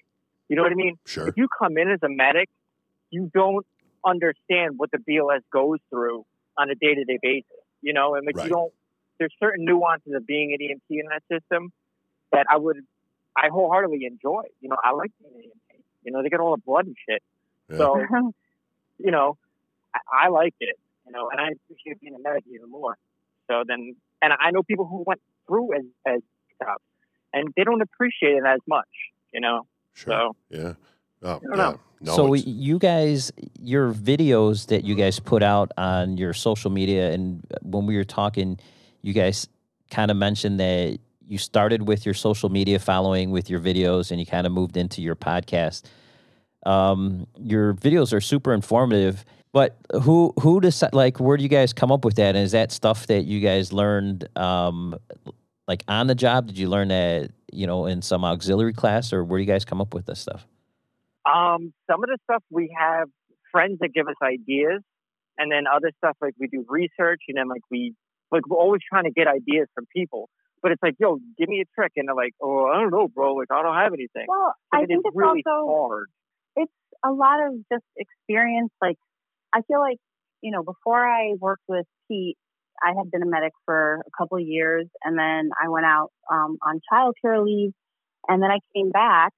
You know what I mean? Sure. If you come in as a medic, you don't understand what the BLS goes through on a day to day basis. You know, and like Right. you don't. There's certain nuances of being an EMT in that system that I would, I wholeheartedly enjoy. You know, I like being an EMT. You know, they get all the blood and shit. Yeah. So, <laughs> you know, I, I like it. You know, and I appreciate being a medic even more. So then, and I know people who went through as as cops, and they don't appreciate it as much. You know, Sure. so Yeah. Oh, yeah. No, so you guys, your videos that you guys put out on your social media, and when we were talking, you guys kind of mentioned that you started with your social media following with your videos, and you kind of moved into your podcast. Um, your videos are super informative, but who who decide like where do you guys come up with that? And is that stuff that you guys learned um, like on the job? Did you learn that you know in some auxiliary class, or where do you guys come up with this stuff? Um, some of the stuff we have friends that give us ideas, and then other stuff like we do research, and then like we like we're always trying to get ideas from people. But it's like, yo, give me a trick, and they're like, oh, I don't know, bro. Like I don't have anything. well, But I it think is it's really also hard. it's a lot of just experience. Like, I feel like, you know, before I worked with Pete, I had been a medic for a couple of years and then I went out um, on childcare leave and then I came back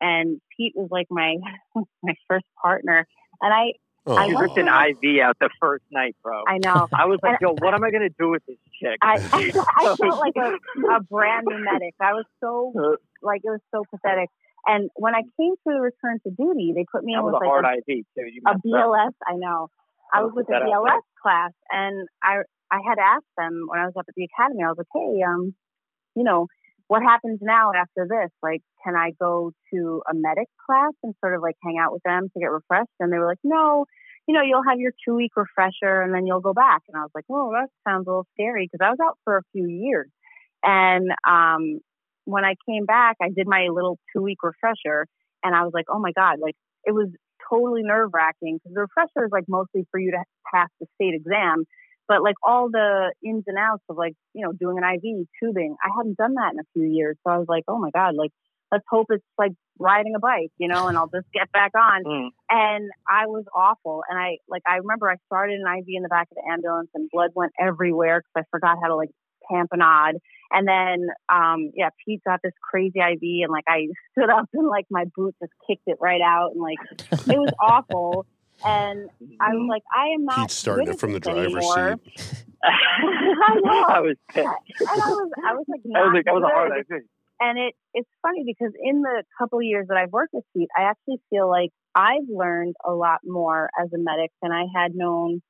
and Pete was like my, <laughs> my first partner. And I, oh, I You love ripped an. IV out the first night, bro. I know. I was like, yo, what am I gonna do with this chick? I, <laughs> I <laughs> felt like a, a brand new medic. I was so, like, it was so pathetic. And when I came to the return to duty, they put me that in was with a like hard a IV too. You a messed up. BLS. I know. I was with a BLS class, and I I had asked them when I was up at the academy. I was like, hey, um, you know, what happens now after this? Like, can I go to a medic class and sort of like hang out with them to get refreshed? And they were like, no. You know, you'll have your two week refresher and then you'll go back. And I was like, oh, that sounds a little scary because I was out for a few years. And um, when I came back, I did my little two week refresher and I was like, oh my God, like it was totally nerve wracking because the refresher is like mostly for you to pass the state exam. But like all the ins and outs of like, you know, doing an IV, tubing, I hadn't done that in a few years. So I was like, oh my God, like, let's hope it's like riding a bike, you know, and I'll just get back on. <laughs> Mm. And I was awful. And I, like, I remember I started an IV in the back of the ambulance and blood went everywhere because I forgot how to like tamponade. And then, um, yeah, Pete got this crazy IV and like I <laughs> stood up and like my boot just kicked it right out and like it was awful. And I was mm-hmm. like, I am not. Pete's starting it from the driver's anymore. seat. <laughs> I know. <laughs> I was pissed. And I was, I was like, I was like, that was a hard good. And it it's funny because in the couple of years that I've worked with Pete, I actually feel like I've learned a lot more as a medic than I had known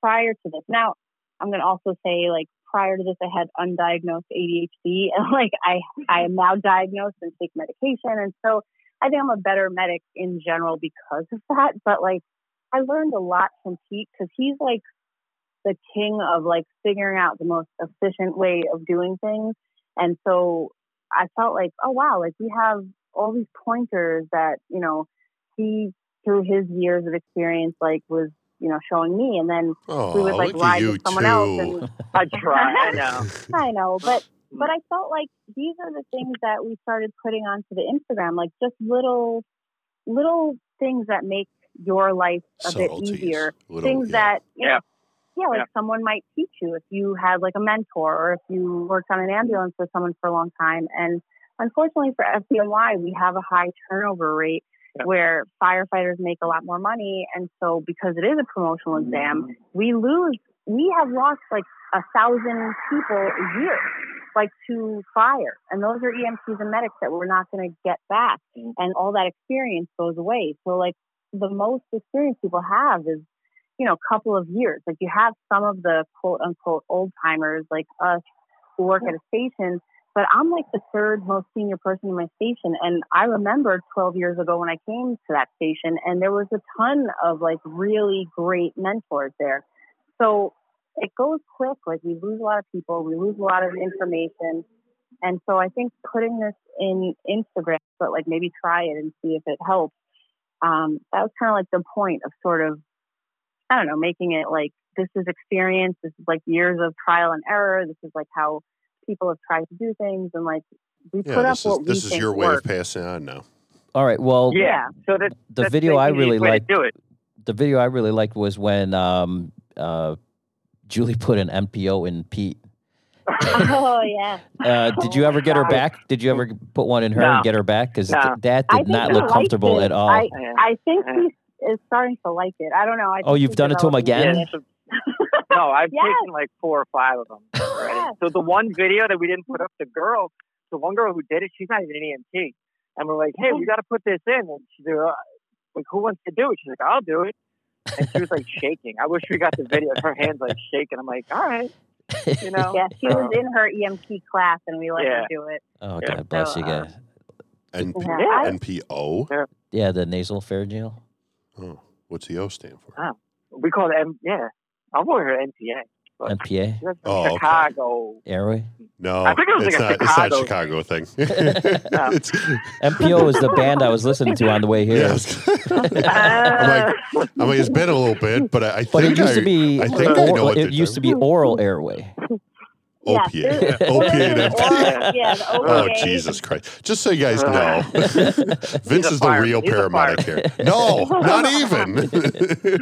prior to this. Now, I'm going to also say like prior to this, I had undiagnosed ADHD, <laughs> and like I I am now diagnosed and take medication, and so I think I'm a better medic in general because of that. But like I learned a lot from Pete because he's like the king of like figuring out the most efficient way of doing things. And so I felt like, oh wow, like we have all these pointers that, you know, he through his years of experience like was, you know, showing me and then Oh, we would like look ride with someone else and <laughs> I <laughs> tried. I know. <laughs> I know, but but I felt like these are the things that we started putting onto the Instagram, like just little little things that make your life a bit easier. Little- things yeah. that you Yeah. know, yeah, like Yeah. someone might teach you if you had like a mentor or if you worked on an ambulance with someone for a long time. And unfortunately for FDNY, we have a high turnover rate Yeah. where firefighters make a lot more money. And so because it is a promotional exam, we lose, we have lost like a thousand people a year, like to fire. And those are EMTs and medics that we're not going to get back. Mhm. And all that experience goes away. So like the most experience people have is, you know, a couple of years. Like you have some of the quote unquote old timers like us who work at a station, but I'm like the third most senior person in my station. And I remember 12 years ago when I came to that station and there was a ton of like really great mentors there. so it goes quick. Like we lose a lot of people, we lose a lot of information, and so I think putting this in Instagram, but like maybe try it and see if it helps. Um, that was kind of like the point of sort of, I don't know, making it like this is experience. This is like years of trial and error. This is like how people have tried to do things, and like we Yeah, put up this is what we this is think your way works. of passing on now. All right. Well, Yeah. So that, the that's video I really way liked. do it. The video I really liked was when um, uh, Julie put an MPO in Pete. Oh yeah. Uh, did you ever get her back? Did you ever put one in her No. and get her back? Because No. that did not look comfortable it. at all. I, I think Yeah. he is starting to like it. I don't know. I Oh, you've done it to him again? Yeah, so- no, I've Yes. taken like four or five of them <laughs> already. Yes. So the one video that we didn't put up, the girl, the one girl who did it, she's not even an EMT. And we're like, hey, we got to put this in. And she's uh, like, who wants to do it? She's like, I'll do it. And she was like shaking. I wish we got the video. Her hands like shaking. I'm like, all right, you know. Yeah, she So- was in her EMT class, and we let her do it. Oh, Yeah. God bless you So, uh, guys. NP, Yeah. NPO. Yeah, the nasal pharyngeal. Oh, what's the O stand for? Ah. We call it M. Yeah, I'll call her NPA. But NPA, that's Oh, okay. Chicago. airway. No, I think it was it's like a not. It's not a Chicago Chicago thing. No. <laughs> it's, MPO is the band I was listening to on the way here. yes. <laughs> I'm like, I mean, it's been a little bit, but I, I But it think used I, to be I think I know it used to be oral airway. Yeah, opiate, there's- <laughs> opiate, and Or- yeah, the Oh Jesus Christ! Just so you guys know, Vince is the fireman. real He's paramedic here. No, not even.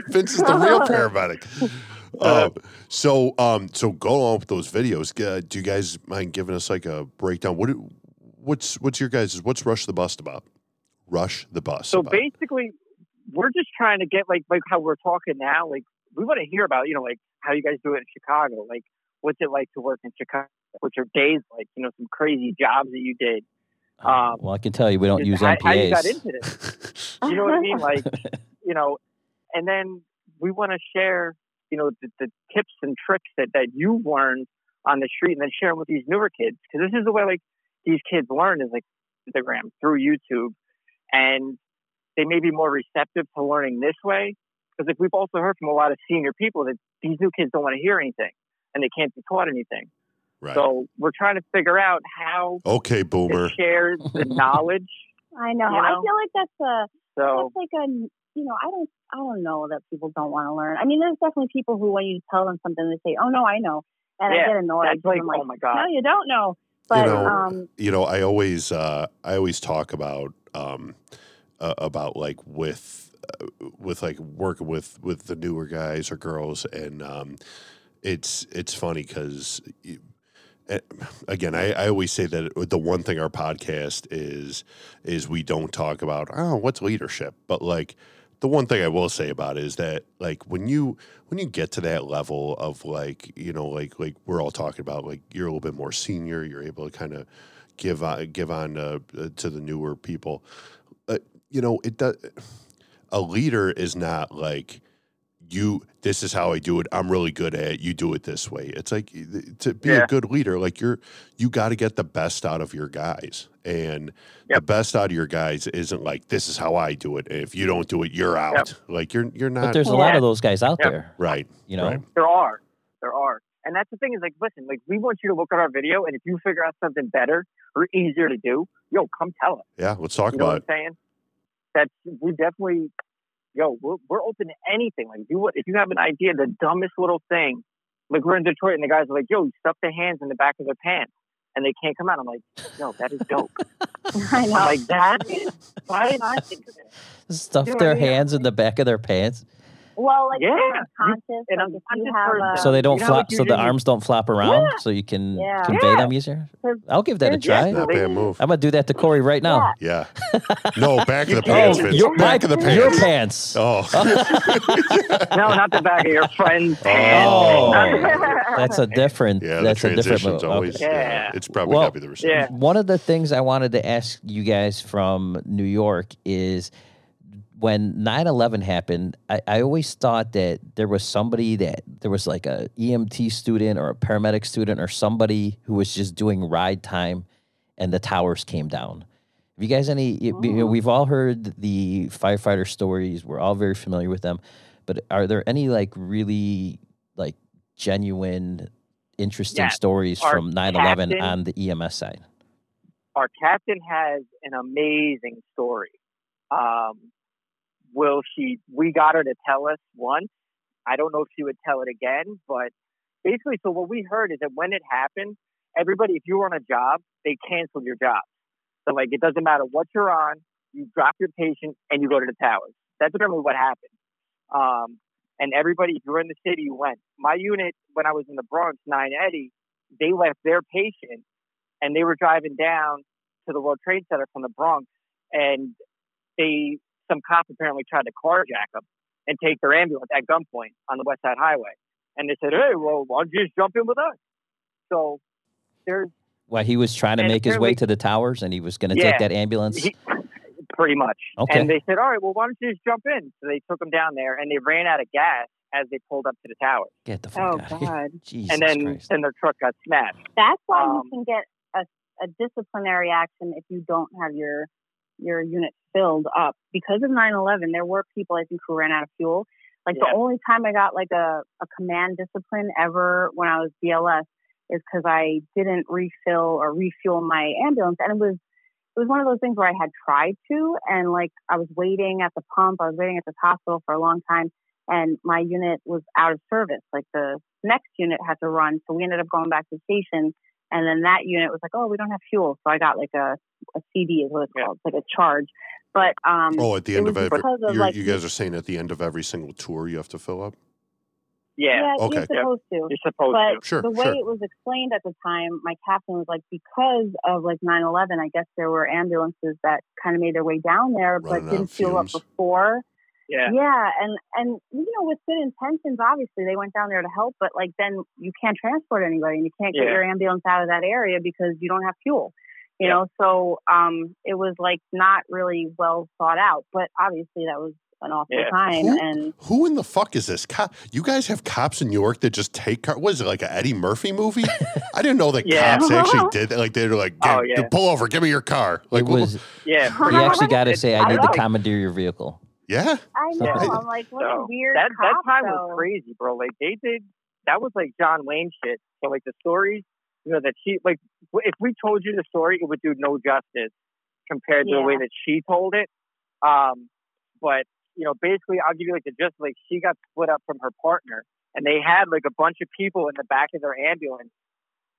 Vince is the real paramedic. Um, so, um, so go on with those videos. Uh, do you guys mind giving us like a breakdown? What, what's, what's your guys? What's Rush the Bus about? Rush the Bus. So about? basically, we're just trying to get like like how we're talking now. Like we want to hear about you know like how you guys do it in Chicago. Like what's it like to work in Chicago? What's your days like? You know some crazy jobs that you did. Um, well, I can tell you we don't use how, how you got MPAs. into this. You know what I mean? <laughs> Like you know, and then we want to share you know the, the tips and tricks that that you've learned on the street, and then share them with these newer kids because this is the way like these kids learn is like Instagram through YouTube, and they may be more receptive to learning this way. Because like we've also heard from a lot of senior people that these new kids don't want to hear anything and they can't be taught anything. right. So we're trying to figure out how okay, Boomer. shares the <laughs> knowledge. I know. You I feel like that's a So that's like a you know I don't I don't know that people don't want to learn. I mean, there's definitely people who when you tell them something they say, "Oh no, I know," and Yeah, I get annoyed. that's like, I'm like, oh my god. no, you don't know. But know, um, you know, I always, uh, I always talk about, um, uh, about like with, uh, with like working with with the newer guys or girls, and um, it's it's funny because. Again, I, I always say that the one thing our podcast is is we don't talk about oh what's leadership, but like the one thing I will say about it is that like when you when you get to that level of like you know like like we're all talking about like you're a little bit more senior, you're able to kind of give on give on uh, to the newer people. Uh, you know it does. A leader is not like you. This is how I do it. I'm really good at it. You do it this way. It's like eh, to be a good leader. Like you're you got to get the best out of your guys and the best out of your guys isn't like this is how I do it. And if you don't do it, you're out. Like you're you're not But there's a lot of those guys out Yep. there. right. You know, Right. There are. There are. And that's the thing is like, listen, like we want you to look at our video and if you figure out something better or easier to do, yo, come tell us. Yeah, let's talk You know about what I'm saying? That's we definitely yo, we're we're open to anything. Like do what if you have an idea, the dumbest little thing. Like we're in Detroit and the guys are like, yo, you stuff their hands in the back of their pants and they can't come out. I'm like, yo, that is dope. <laughs> I I'm know. like, that is why did I think of it? stuff You know what their I mean? hands in the back of their pants well, like Yeah. conscious, And like I'm conscious have a, so they don't you know, flap, so the usually- arms don't flap around, Yeah. so you can Yeah. convey Yeah. them easier. I'll give that a try. not bad move. I'm gonna do that to Corey right now. Yeah. Yeah. No, back of the <laughs> oh, pants, can't. Your, back of the my- your pants. pants. Oh. <laughs> <laughs> No, not the back of your friend's Oh. pants. Oh. That's a different. Yeah, the that's a different transition's move. always. Okay. Yeah. Yeah. it's probably Well, got to be the receiver. Yeah. One of the things I wanted to ask you guys from New York is when 9-11 happened, I, I always thought that there was somebody that there was like a EMT student or a paramedic student or somebody who was just doing ride time and the towers came down. Have you guys any you you know, Oh. we've all heard the firefighter stories, we're all very familiar with them, but are there any like really like genuine, interesting Yeah. stories Our from 9/11 captain- on the EMS side. our captain has an amazing story. Um, will she? We got her to tell us once. I don't know if she would tell it again, but basically, so what we heard is that when it happened, everybody, if you were on a job, they canceled your job. So like, it doesn't matter what you're on, you drop your patient and you go to the towers. That's literally what happened. Um, and everybody, if you were in the city, went. My unit, when I was in the Bronx, Nine Eddie, they left their patient and they were driving down to the World Trade Center from the Bronx, and they some cops apparently tried to carjack them and take their ambulance at gunpoint on the West Side Highway. And they said, "Hey, well, why don't you just jump in with us?" So there's Well, he was trying to make his way to the towers, and he was going to Yeah. take that ambulance. he, pretty much. Okay. And they said, "All right, well, why don't you just jump in?" So they took him down there, and they ran out of gas as they pulled up to the tower, Get the fuck Oh out of here. God. <laughs> Jesus and then Christ. then their truck got smashed. That's why Um, you can get a, a disciplinary action if you don't have your your unit filled up. Because of 9/11, there were people I think who ran out of fuel. Like Yeah. the only time I got like a, a command discipline ever when I was BLS is because I didn't refill or refuel my ambulance, and it was it was one of those things where I had tried to, and like I was waiting at the pump, I was waiting at this hospital for a long time, and my unit was out of service. Like the next unit had to run, so we ended up going back to the station, and then that unit was like, "Oh, we don't have fuel," so I got like a a CD is what it's Yeah. called, it's like a charge. But um, Oh, at the end of every, of, you're, like, you guys are saying at the end of every single tour you have to fill up. Yeah, yeah, Okay. you're supposed to. you're supposed But to. Sure, the way sure. it was explained at the time, my captain was like, because of like 9/11, I guess there were ambulances that kind of made their way down there, but Running on didn't fuel up before. Yeah, Yeah, and and you know, with good intentions, obviously they went down there to help, but like then you can't transport anybody, and you can't get Yeah. your ambulance out of that area because you don't have fuel. You Yeah. know, so um, it was like not really well thought out, but obviously that was an awful Yeah. time, Who- and Who in the fuck is this cop? You guys have cops in New York that just take car. What is it like an Eddie Murphy movie? I didn't know that <laughs> Yeah. cops actually <laughs> did that. Like they were like, Oh, yeah. pull over, give me your car. Like, it was. yeah. You <laughs> actually got to say, I I need to commandeer your vehicle. yeah, I know I'm like, what a So, weird that that time though. was crazy, bro. Like they did that was like John Wayne shit. So like the stories, you know, that she like if we told you the story, it would do no justice compared to the way that she told it. Um, but you know, basically, I'll give you like the gist. Like she got split up from her partner, and they had like a bunch of people in the back of their ambulance,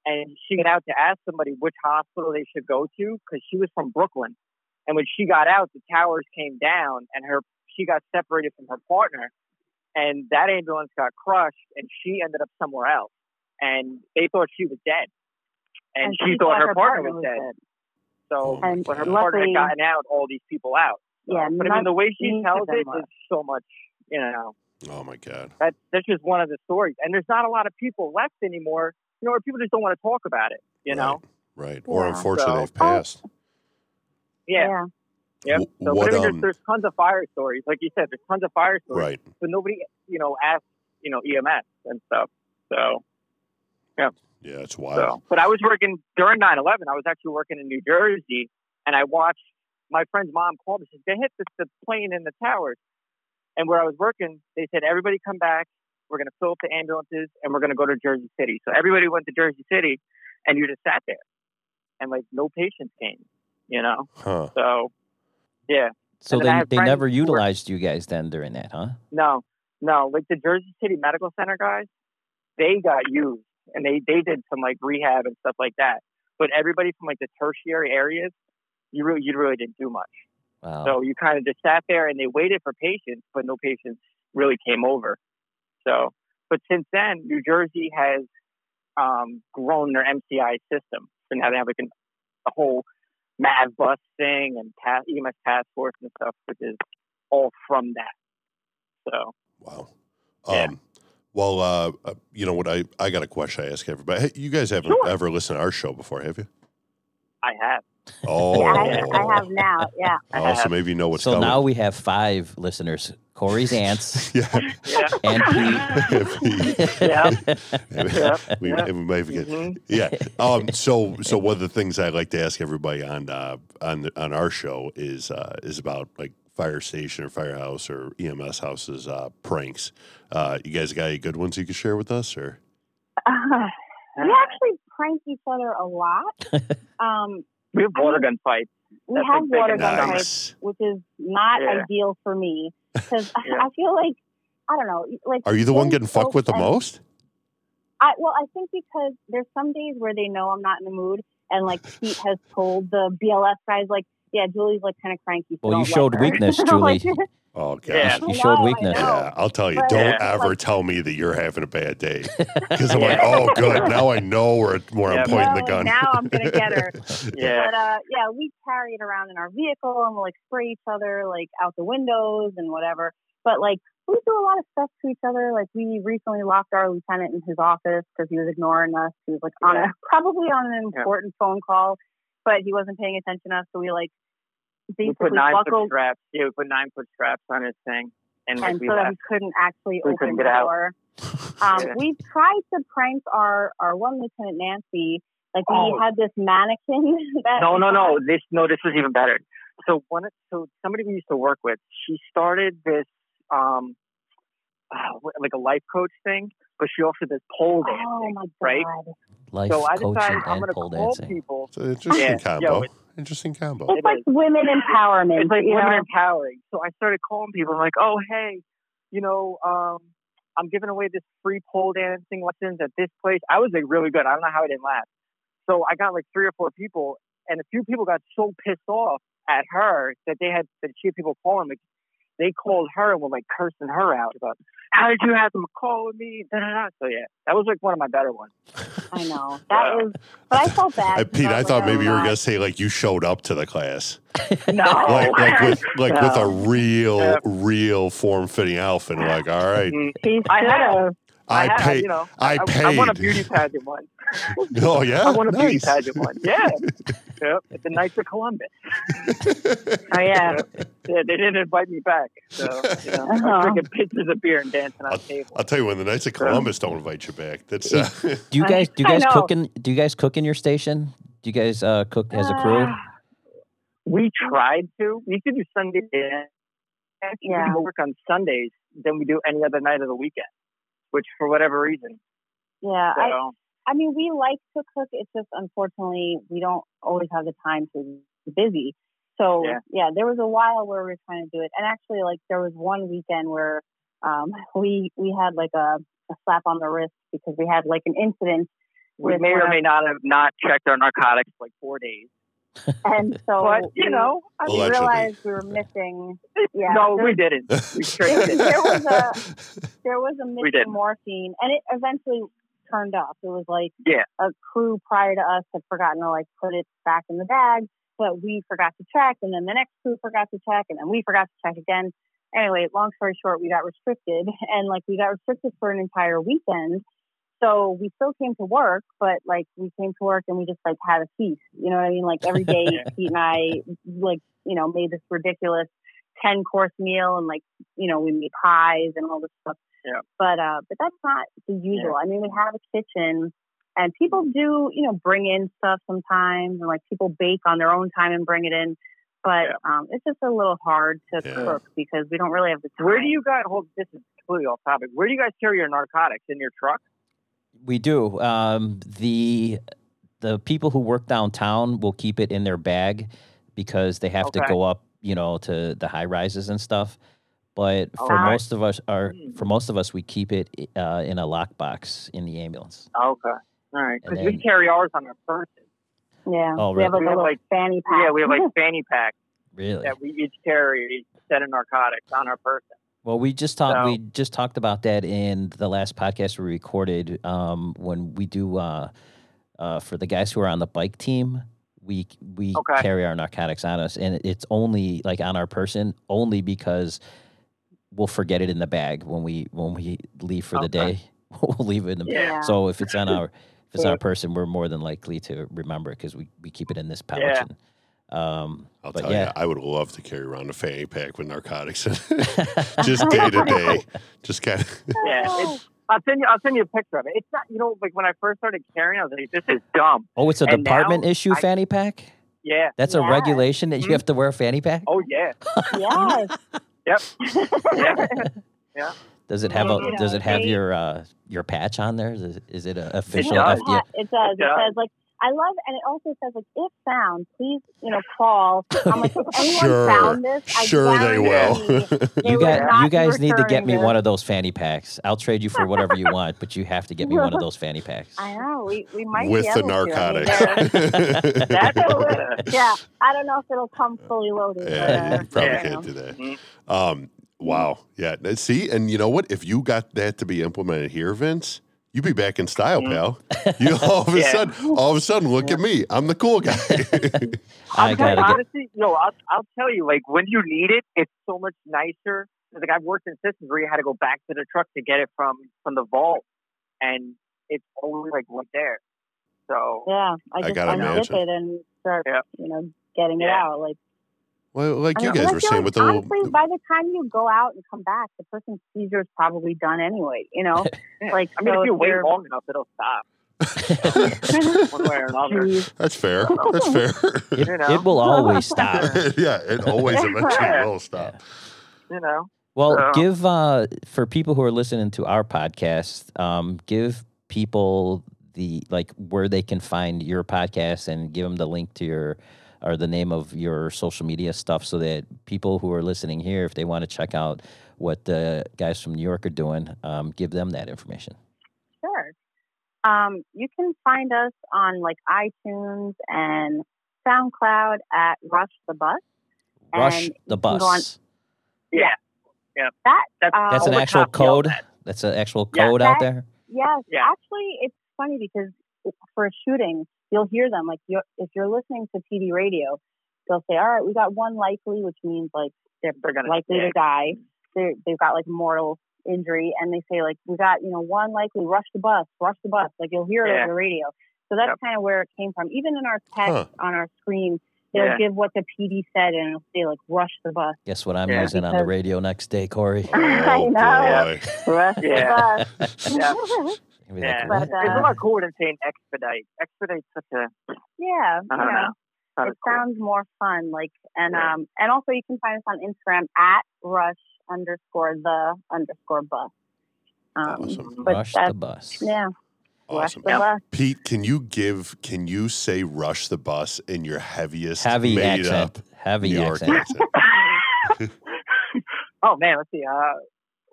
and she got out to ask somebody which hospital they should go to because she was from Brooklyn. And when she got out, the towers came down, and her she got separated from her partner, and that ambulance got crushed, and she ended up somewhere else. And they thought she was dead, and, she, thought, her, partner, was dead. So Oh, And when her God. partner had gotten out, all these people out. So, Yeah, but I mean, the way she tells of it were. is so much, you know. oh my god, That's that's just one of the stories, and there's not a lot of people left anymore. You know, or people just don't want to talk about it. You know, right? right. Or Yeah. unfortunately, So- they've passed. yeah, yeah. W- So, what, but I mean, um, there's, there's tons of fire stories, like you said. There's tons of fire stories, right. but nobody, you know, asks, you know, EMS and stuff. So, Yeah, Yeah, it's wild. so. But I was working during 9/11. I was actually working in New Jersey, and I watched my friend's mom call me. She said, "They hit the, the plane in the towers." And where I was working, they said, "Everybody come back. We're going to fill up the ambulances, and we're going to go to Jersey City." So everybody went to Jersey City, and you just sat there, and like no patients came. You know, Huh? so yeah. So And then I they, they never who were- utilized you guys then during that, huh? No, no. Like the Jersey City Medical Center guys, they got used and they they did some like rehab and stuff like that. But everybody from like the tertiary areas, you really you really didn't do much. Wow. So you kind of just sat there and they waited for patients, but no patients really came over. So, but since then, New Jersey has um, grown their MCI system. So now they have like an, a whole MAV bus thing and ta- EMS task force and stuff, which is all from that. So. Wow. Yeah. Well, uh, uh, you know what? I, I got a question I ask everybody. Hey, you guys haven't Sure. ever listened to our show before, have you? I have. Oh, Yeah, I, I have now. Yeah. I Oh, so maybe you know what's so coming. now we have five listeners: Corey's aunts <laughs> yeah. Yeah. and Pete. Yeah. <laughs> yeah. we, Yeah. we might forget. Mhm. Yeah. Um, so, so one of the things I like to ask everybody on uh, on on our show is uh, is about like fire station or firehouse or EMS houses uh, pranks. Uh, you guys got any good ones you could share with us, or? Uh, we actually prank each other a lot. <laughs> Um, We have I water mean- gun fights. we That's have water gun nice. fights, Nice. which is not Yeah. ideal for me <laughs> because Yeah. I feel like I don't know. Like, Are you the one getting getting fucked with the most? I well, I think because there's some days where they know I'm not in the mood, and like Pete has told the BLS guys, like, yeah, Julie's like kind of cranky. so Well, you showed her." weakness, <laughs> Julie. <laughs> Oh gosh. Yeah. You showed weakness. Yeah, I'll tell you. But, Don't Yeah. ever like- tell me that you're having a bad day <laughs> because I'm like, oh, good. Now I know where where Yeah. I'm pointing no, the gun. now I'm gonna get her. Yeah. But uh, yeah, we carry it around in our vehicle and we'll like spray each other like out the windows and whatever. But like we do a lot of stuff to each other. Like we recently locked our lieutenant in his office because he was ignoring us. He was like on a probably on an Yeah. important phone call, but he wasn't paying attention to us. So we like We basically put nine foot buckled straps. Yeah, we put nine foot straps on his thing, and like and we so that left. he couldn't actually We open couldn't the door. <laughs> Um, Yeah. we tried to prank our our one lieutenant Nancy. Like we Oh. had this mannequin <laughs> that No, no, no. This no, this was even better. So one, so somebody we used to work with, she started this um, <sighs> uh, like a life coach thing, but she also does pole dancing. Oh my god! right? Life so I decided I'm going to call dancing. people. It's an interesting Yeah, combo. yo, it- interesting combo. It's It like is. women empowerment. It's like you women know? empowering. So I started calling people. I'm like, oh hey, you know, um, I'm giving away this free pole dancing lessons at this place. I was like really good. I don't know how I didn't laugh. So I got like three or four people, and a few people got so pissed off at her that they had that she had people calling. Like they called her and were like cursing her out about how did you have them calling me? Da, da, da. So yeah, that was like one of my better ones. I know <laughs> that Yeah. is, but I felt bad. 'cause Pete, I thought maybe you were gonna say like you showed up to the class, <laughs> No, <laughs> like like with like with a real Yeah. real form fitting outfit. Like, all right, Mm, He I should have. Have. I, had, paid. You know, I I, paid. I won a beauty pageant one. <laughs> oh yeah, I won a beauty pageant one. Yeah. <laughs> yep. At the Knights of Columbus. <laughs> Oh yeah. Yeah, they didn't invite me back. So, you know, Uh-huh. I'm drinking pitchers of beer and dancing on I'll, the table. I'll tell you when the Knights of Columbus don't invite you back. That's uh, Do you guys do you guys cook in do you guys cook in your station? Do you guys uh, cook as a crew? Uh, We tried to. We could do Sunday dance. Yeah. We work on Sundays than we do any other night of the weekend, which for whatever reason. yeah. So, I, I mean, we like to cook. It's just unfortunately we don't always have the time to be busy. So Yeah. yeah. there was a while where we were trying to do it, and actually, like there was one weekend where um, <laughs> we we had like a, a slap on the wrist because we had like an incident, we may or may not have not checked our narcotics for like four days. And <laughs> so But, you know, I we Allegedly. realized we were missing. Yeah, no, there- we didn't. We <laughs> there, there was a there was a <laughs> We missing morphine, and it eventually turned up. It was like Yeah. a crew prior to us had forgotten to like put it back in the bag, but we forgot to check, and then the next crew forgot to check, and then we forgot to check again. Anyway, long story short, we got restricted, and like we got restricted for an entire weekend. So we still came to work, but like we came to work and we just like had a feast. You know what I mean? Like every day, <laughs> Pete and I like you know made this ridiculous ten course meal, and like you know we made pies and all this stuff. Yeah. But uh, but that's not the usual. I mean, we have a kitchen, and people do you know bring in stuff sometimes, and like people bake on their own time and bring it in. But um, it's just a little hard to Yeah. cook because we don't really have the time. Where do you guys hold? This is completely off topic. Where do you guys carry your narcotics in your truck? We do. Um, the the people who work downtown will keep it in their bag because they have to go up, you know, to the high rises and stuff. But for Alright. most of us, are Hmm. for most of us, we keep it uh, in a lockbox in the ambulance. Okay. All right. Because we carry ours on our person. Yeah, Oh, we have really? like We a have, like- fanny pack. Yeah, we have like <laughs> fanny packs Really? that we each carry a set of narcotics on our person. Well, we just talked. So- We just talked about that in the last podcast we recorded. Um, when we do uh, uh, for the guys who are on the bike team, we we Okay. carry our narcotics on us, and it's only like on our person, only because we'll forget it in the bag when we when we leave for the day. <laughs> we'll leave it in the. Yeah. So if it's on our if it's on our person, we're more than likely to remember it because we we keep it in this pouch. Yeah. And, um, I'll but tell yeah. you, I would love to carry around a fanny pack with narcotics in it, <laughs> just day to day. Just kind of. Yeah, <laughs> I'll send you. I'll send you a picture of it. It's not. You know, like when I first started carrying, I was like, "This is dumb." oh, it's a And department issue I- fanny pack. Yeah. That's a regulation that you Mhm. have to wear a fanny pack. Oh yeah. <laughs> Yes. Yep. Yeah. Does it have a Does it have your uh, your patch on there? Is it, is it a official? does. F- Yeah, it does. It It says like I love, and it also says like if found, please you know call. I'm like, if anyone <laughs> Sure. found this, I Sure they will. <laughs> they you would got you guys need to get me this. one of those fanny packs. I'll trade you for whatever you want, but you have to get me one of <laughs> those fanny packs. I know we we might with be the able to. I mean, narcotics. That's yeah, I don't know if it'll come fully loaded. yeah, but, you probably Yeah. can't do that. Mhm. Um, wow. Yeah. uh, See, and you know what? If you got that to be implemented here, Vince, you'd be back in style, mm. pal. You <laughs> all of a Yeah. sudden, all of a sudden, look at me. I'm the cool guy. <laughs> I I'm gotta get. honestly, no, I'll, I'll tell you, like when you need it, it's so much nicer. Like I've worked in systems where you had to go back to the truck to get it from from the vault, and it's always like right there. So Yeah, I I just gotta unzip imagine. it and start, Yeah. you know, getting it out. Like, well, like I you mean, guys were saying like, with the honestly, little. by the time you go out and come back, the person's seizure is probably done anyway. You know, <laughs> like I mean, so if you if wait you're- long enough, it'll stop <laughs> one way or another. Jeez. That's fair. That's <laughs> fair. It, you know. it will always stop. yeah, it always eventually will stop. You know, Well, So- give uh, for people who are listening to our podcast, um, give people the like where they can find your podcast and give them the link to your or the name of your social media stuff so that people who are listening here, if they want to check out what the guys from New York are doing, um, give them that information. Sure. Um, you can find us on like iTunes and SoundCloud at Rush the Bus. Rush And the you can go on- bus. yeah, That that's uh, That's an actual code. at. That's an actual Yeah. code out That- there. Yes, Yeah. actually, it's funny because for a shooting, you'll hear them. Like, you if you're listening to PD radio, they'll say, "All right, we got one likely," which means like they're, They're gonna- likely yeah. to die. They're, they've got like mortal injury, and they say like, "We got you know one likely. Rush the bus. Rush the bus." Like you'll hear it Yeah. over the radio. So that's Yep. kind of where it came from. Even in our text Huh. on our screen, they'll Yeah. give what the PD said, and it'll say like, "Rush the bus." Guess what I'm Yeah. using on the radio next day, Corey? <laughs> I Oh, know. Rush the bus. <laughs> Yeah. Be Yeah. like, But, uh, it's a lot cooler than saying expedite. Expedite's such a yeah, I you don't know. It as cool. sounds more fun like and Yeah. um and also you can find us on instagram at rush underscore the underscore bus um Awesome. Rush the bus. yeah rush Awesome. the bus Pete, can you give? Can you say "rush the bus" in your heaviest, Heavy made accent. up Heavy New York accent. accent? <laughs> <laughs> oh man, let's see. Uh,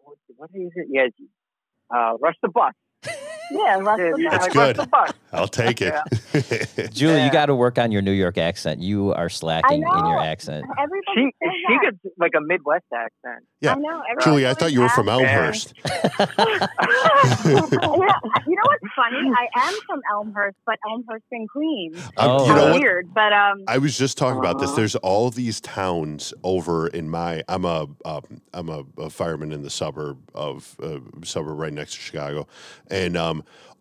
what, what is it? Yeah, uh, rush the bus. Yeah rush Yeah, the That's like, good. the bus. I'll take it. <laughs> Julie, Yeah. you got to work on your New York accent. You are slacking in your accent. everybody She says she that. gets like a Midwest accent. Yeah. I know. Julie, I thought you were from Elmhurst. <laughs> yeah, you know what's funny? I am from Elmhurst, but Elmhurst in Queens. Um, Oh. you know Kinda what? weird, but um, I was just talking about this. There's all these towns over in my. I'm a um, I'm a, a fireman in the suburb of uh, suburb right next to Chicago, and um,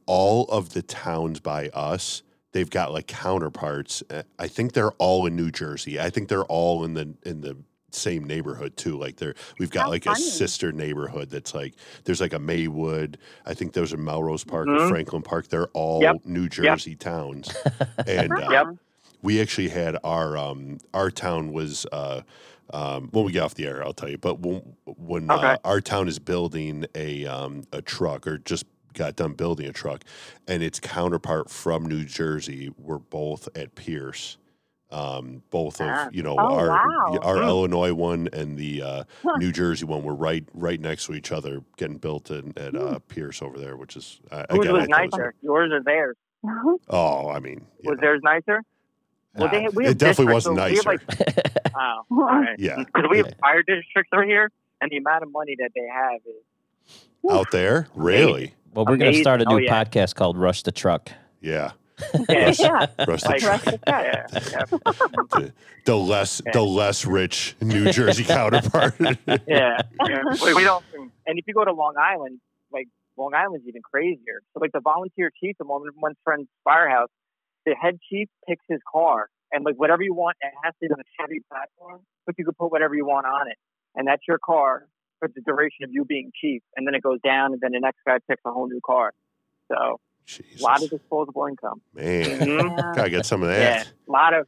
all of the towns by us, they've got like counterparts. Uh, I think they're all in New Jersey. I think they're all in the in the same neighborhood too. Like they're we've got How like funny. a sister neighborhood that's like there's like a Maywood. I think those are Melrose Park or Mhm. Franklin Park. They're all Yep. New Jersey towns, <laughs> and uh, Yep. we actually had our um our town was uh um when we get off the air I'll tell you but when when uh, our town is building a um a truck or just got done building a truck and its counterpart from New Jersey were both at Pierce um both of you know Oh, our wow. our Hmm. Illinois one and the uh Huh. New Jersey one were right right next to each other getting built in, at uh Pierce over there which is uh, Whose again, was I thought it was- nicer? Yours or theirs? <laughs> oh I mean Was know, theirs nicer? Well, they, uh, we have it definitely districts, wasn't so we have, nicer <laughs> like, all right. yeah Because we have Yeah. fire districts over here, and the amount of money that they have is out there really Well, we're going to start a new Oh, yeah. podcast called Rush the Truck. yeah <laughs> yeah, yeah, Rush the Like- rush the truck. yeah, yeah, <laughs> the, the less Yeah. the less rich New Jersey counterpart. <laughs> yeah. yeah. We, we don't. And if you go to Long Island, like Long Island's even crazier. So like the volunteer chief at one one friend's firehouse, the head chief picks his car, and like whatever you want, it has to be on a Chevy platform, but you can put whatever you want on it, and that's your car for the duration of you being chief. And then it goes down, and then the next guy picks a whole new car. So Jesus, a lot of disposable income. man. <laughs> Gotta get some of that. Yeah, that. a lot of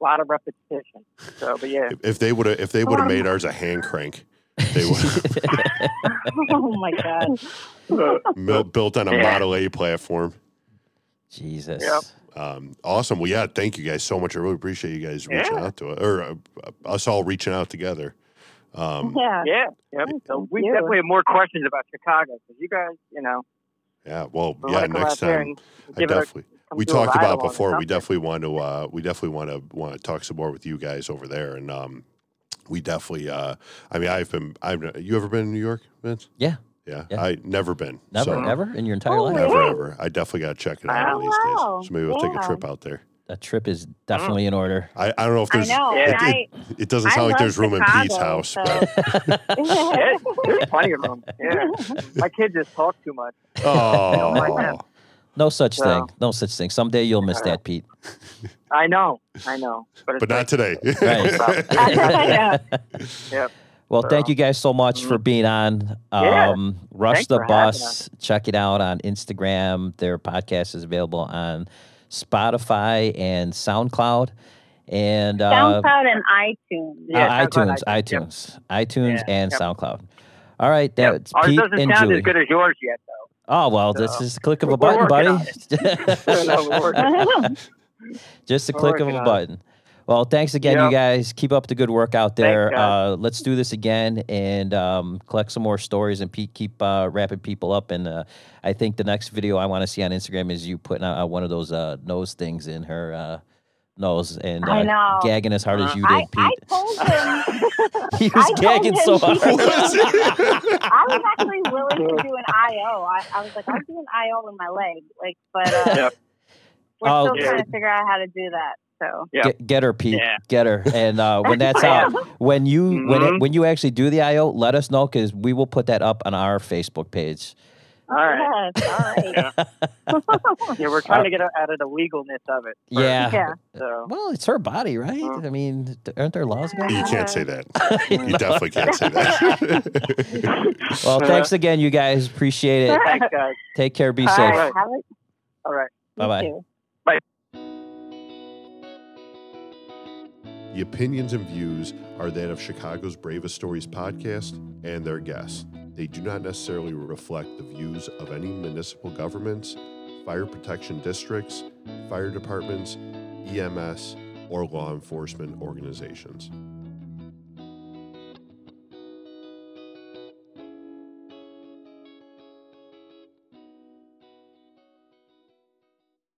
a lot of repetition. So, but yeah, If, if they would have, if they would have made ours a hand crank, they would <laughs> oh my god. <laughs> built on a Yeah. Model A platform. Jesus. Yep. Um, awesome. Well, yeah, thank you guys so much. I really appreciate you guys reaching Yeah. out to us, or uh, us all reaching out together. Um, <laughs> Yeah. yeah, yep. So we you. definitely have more questions about Chicago because you guys, you know, yeah. Well, yeah. want to Next time, I give it a, definitely. we talked about before. We definitely want to. Uh, we definitely want to want to talk some more with you guys over there, and um, we definitely. Uh, I mean, I've been. I've. You ever been in New York, Vince? Yeah. Yeah, Yeah. I never been. Never, so, ever in your entire Oh, life? Never ever. I definitely got to check it out Wow. one of these days. So maybe we'll take a trip out there. That trip is definitely in order. I, I don't know if I there's. know. Yeah. It, I, it, it doesn't I sound like there's room in Pete's house, so- but <laughs> Yeah, there's plenty of room. <laughs> Yeah, my kids just talk too much. oh. No such So- thing. No such thing. Someday you'll miss that, Pete. I know, I know, but, but not today. <laughs> Right. yeah. Yep. Well, thank you guys so much for being on. Yeah. Um, Rush Thanks the Bus. Check it out on Instagram. Their podcast is available on Spotify and SoundCloud. And uh, SoundCloud and iTunes. Yeah, uh, SoundCloud, iTunes, iTunes, yep. iTunes, iTunes, Yeah, and yep. SoundCloud. All right, Yep. that's Ours Pete doesn't and sound Julie. as good as yours yet, though. Oh well, this is a click of a button, buddy. <laughs> No, <laughs> Just a click of a on button. Well, thanks again, you guys. Keep up the good work out there. Thanks, uh, let's do this again and um, collect some more stories and Pete, keep uh, wrapping people up. And uh, I think the next video I want to see on Instagram is you putting out one of those uh, nose things in her uh, nose and I uh, know. gagging as hard as you I, did, I Pete. told him <laughs> he I was told gagging him so hard. I was actually willing to do an IO. I, I was like, I'll do an IO in my leg. Like, but uh, Yep. we're Oh, still yeah. trying to figure out how to do that. So Yeah. Get, get her, Pete. Yeah. Get her. And uh, when <laughs> that's out, when you when it, Mhm. when you actually do the IO, let us know because we will put that up on our Facebook page. All right. yes, all right. <laughs> Yeah, we're trying to get out of the legalness of it. first, Yeah. Yeah. So Well, it's her body, right? Mhm. I mean, aren't there laws against you can't say that. <laughs> You definitely can't say that. Well, thanks again, you guys. Appreciate it. thanks, guys. Take care. Be All safe. right. All right. You Bye-bye. too. The opinions and views are that of Chicago's Bravest Stories podcast and their guests. They do not necessarily reflect the views of any municipal governments, fire protection districts, fire departments, EMS, or law enforcement organizations.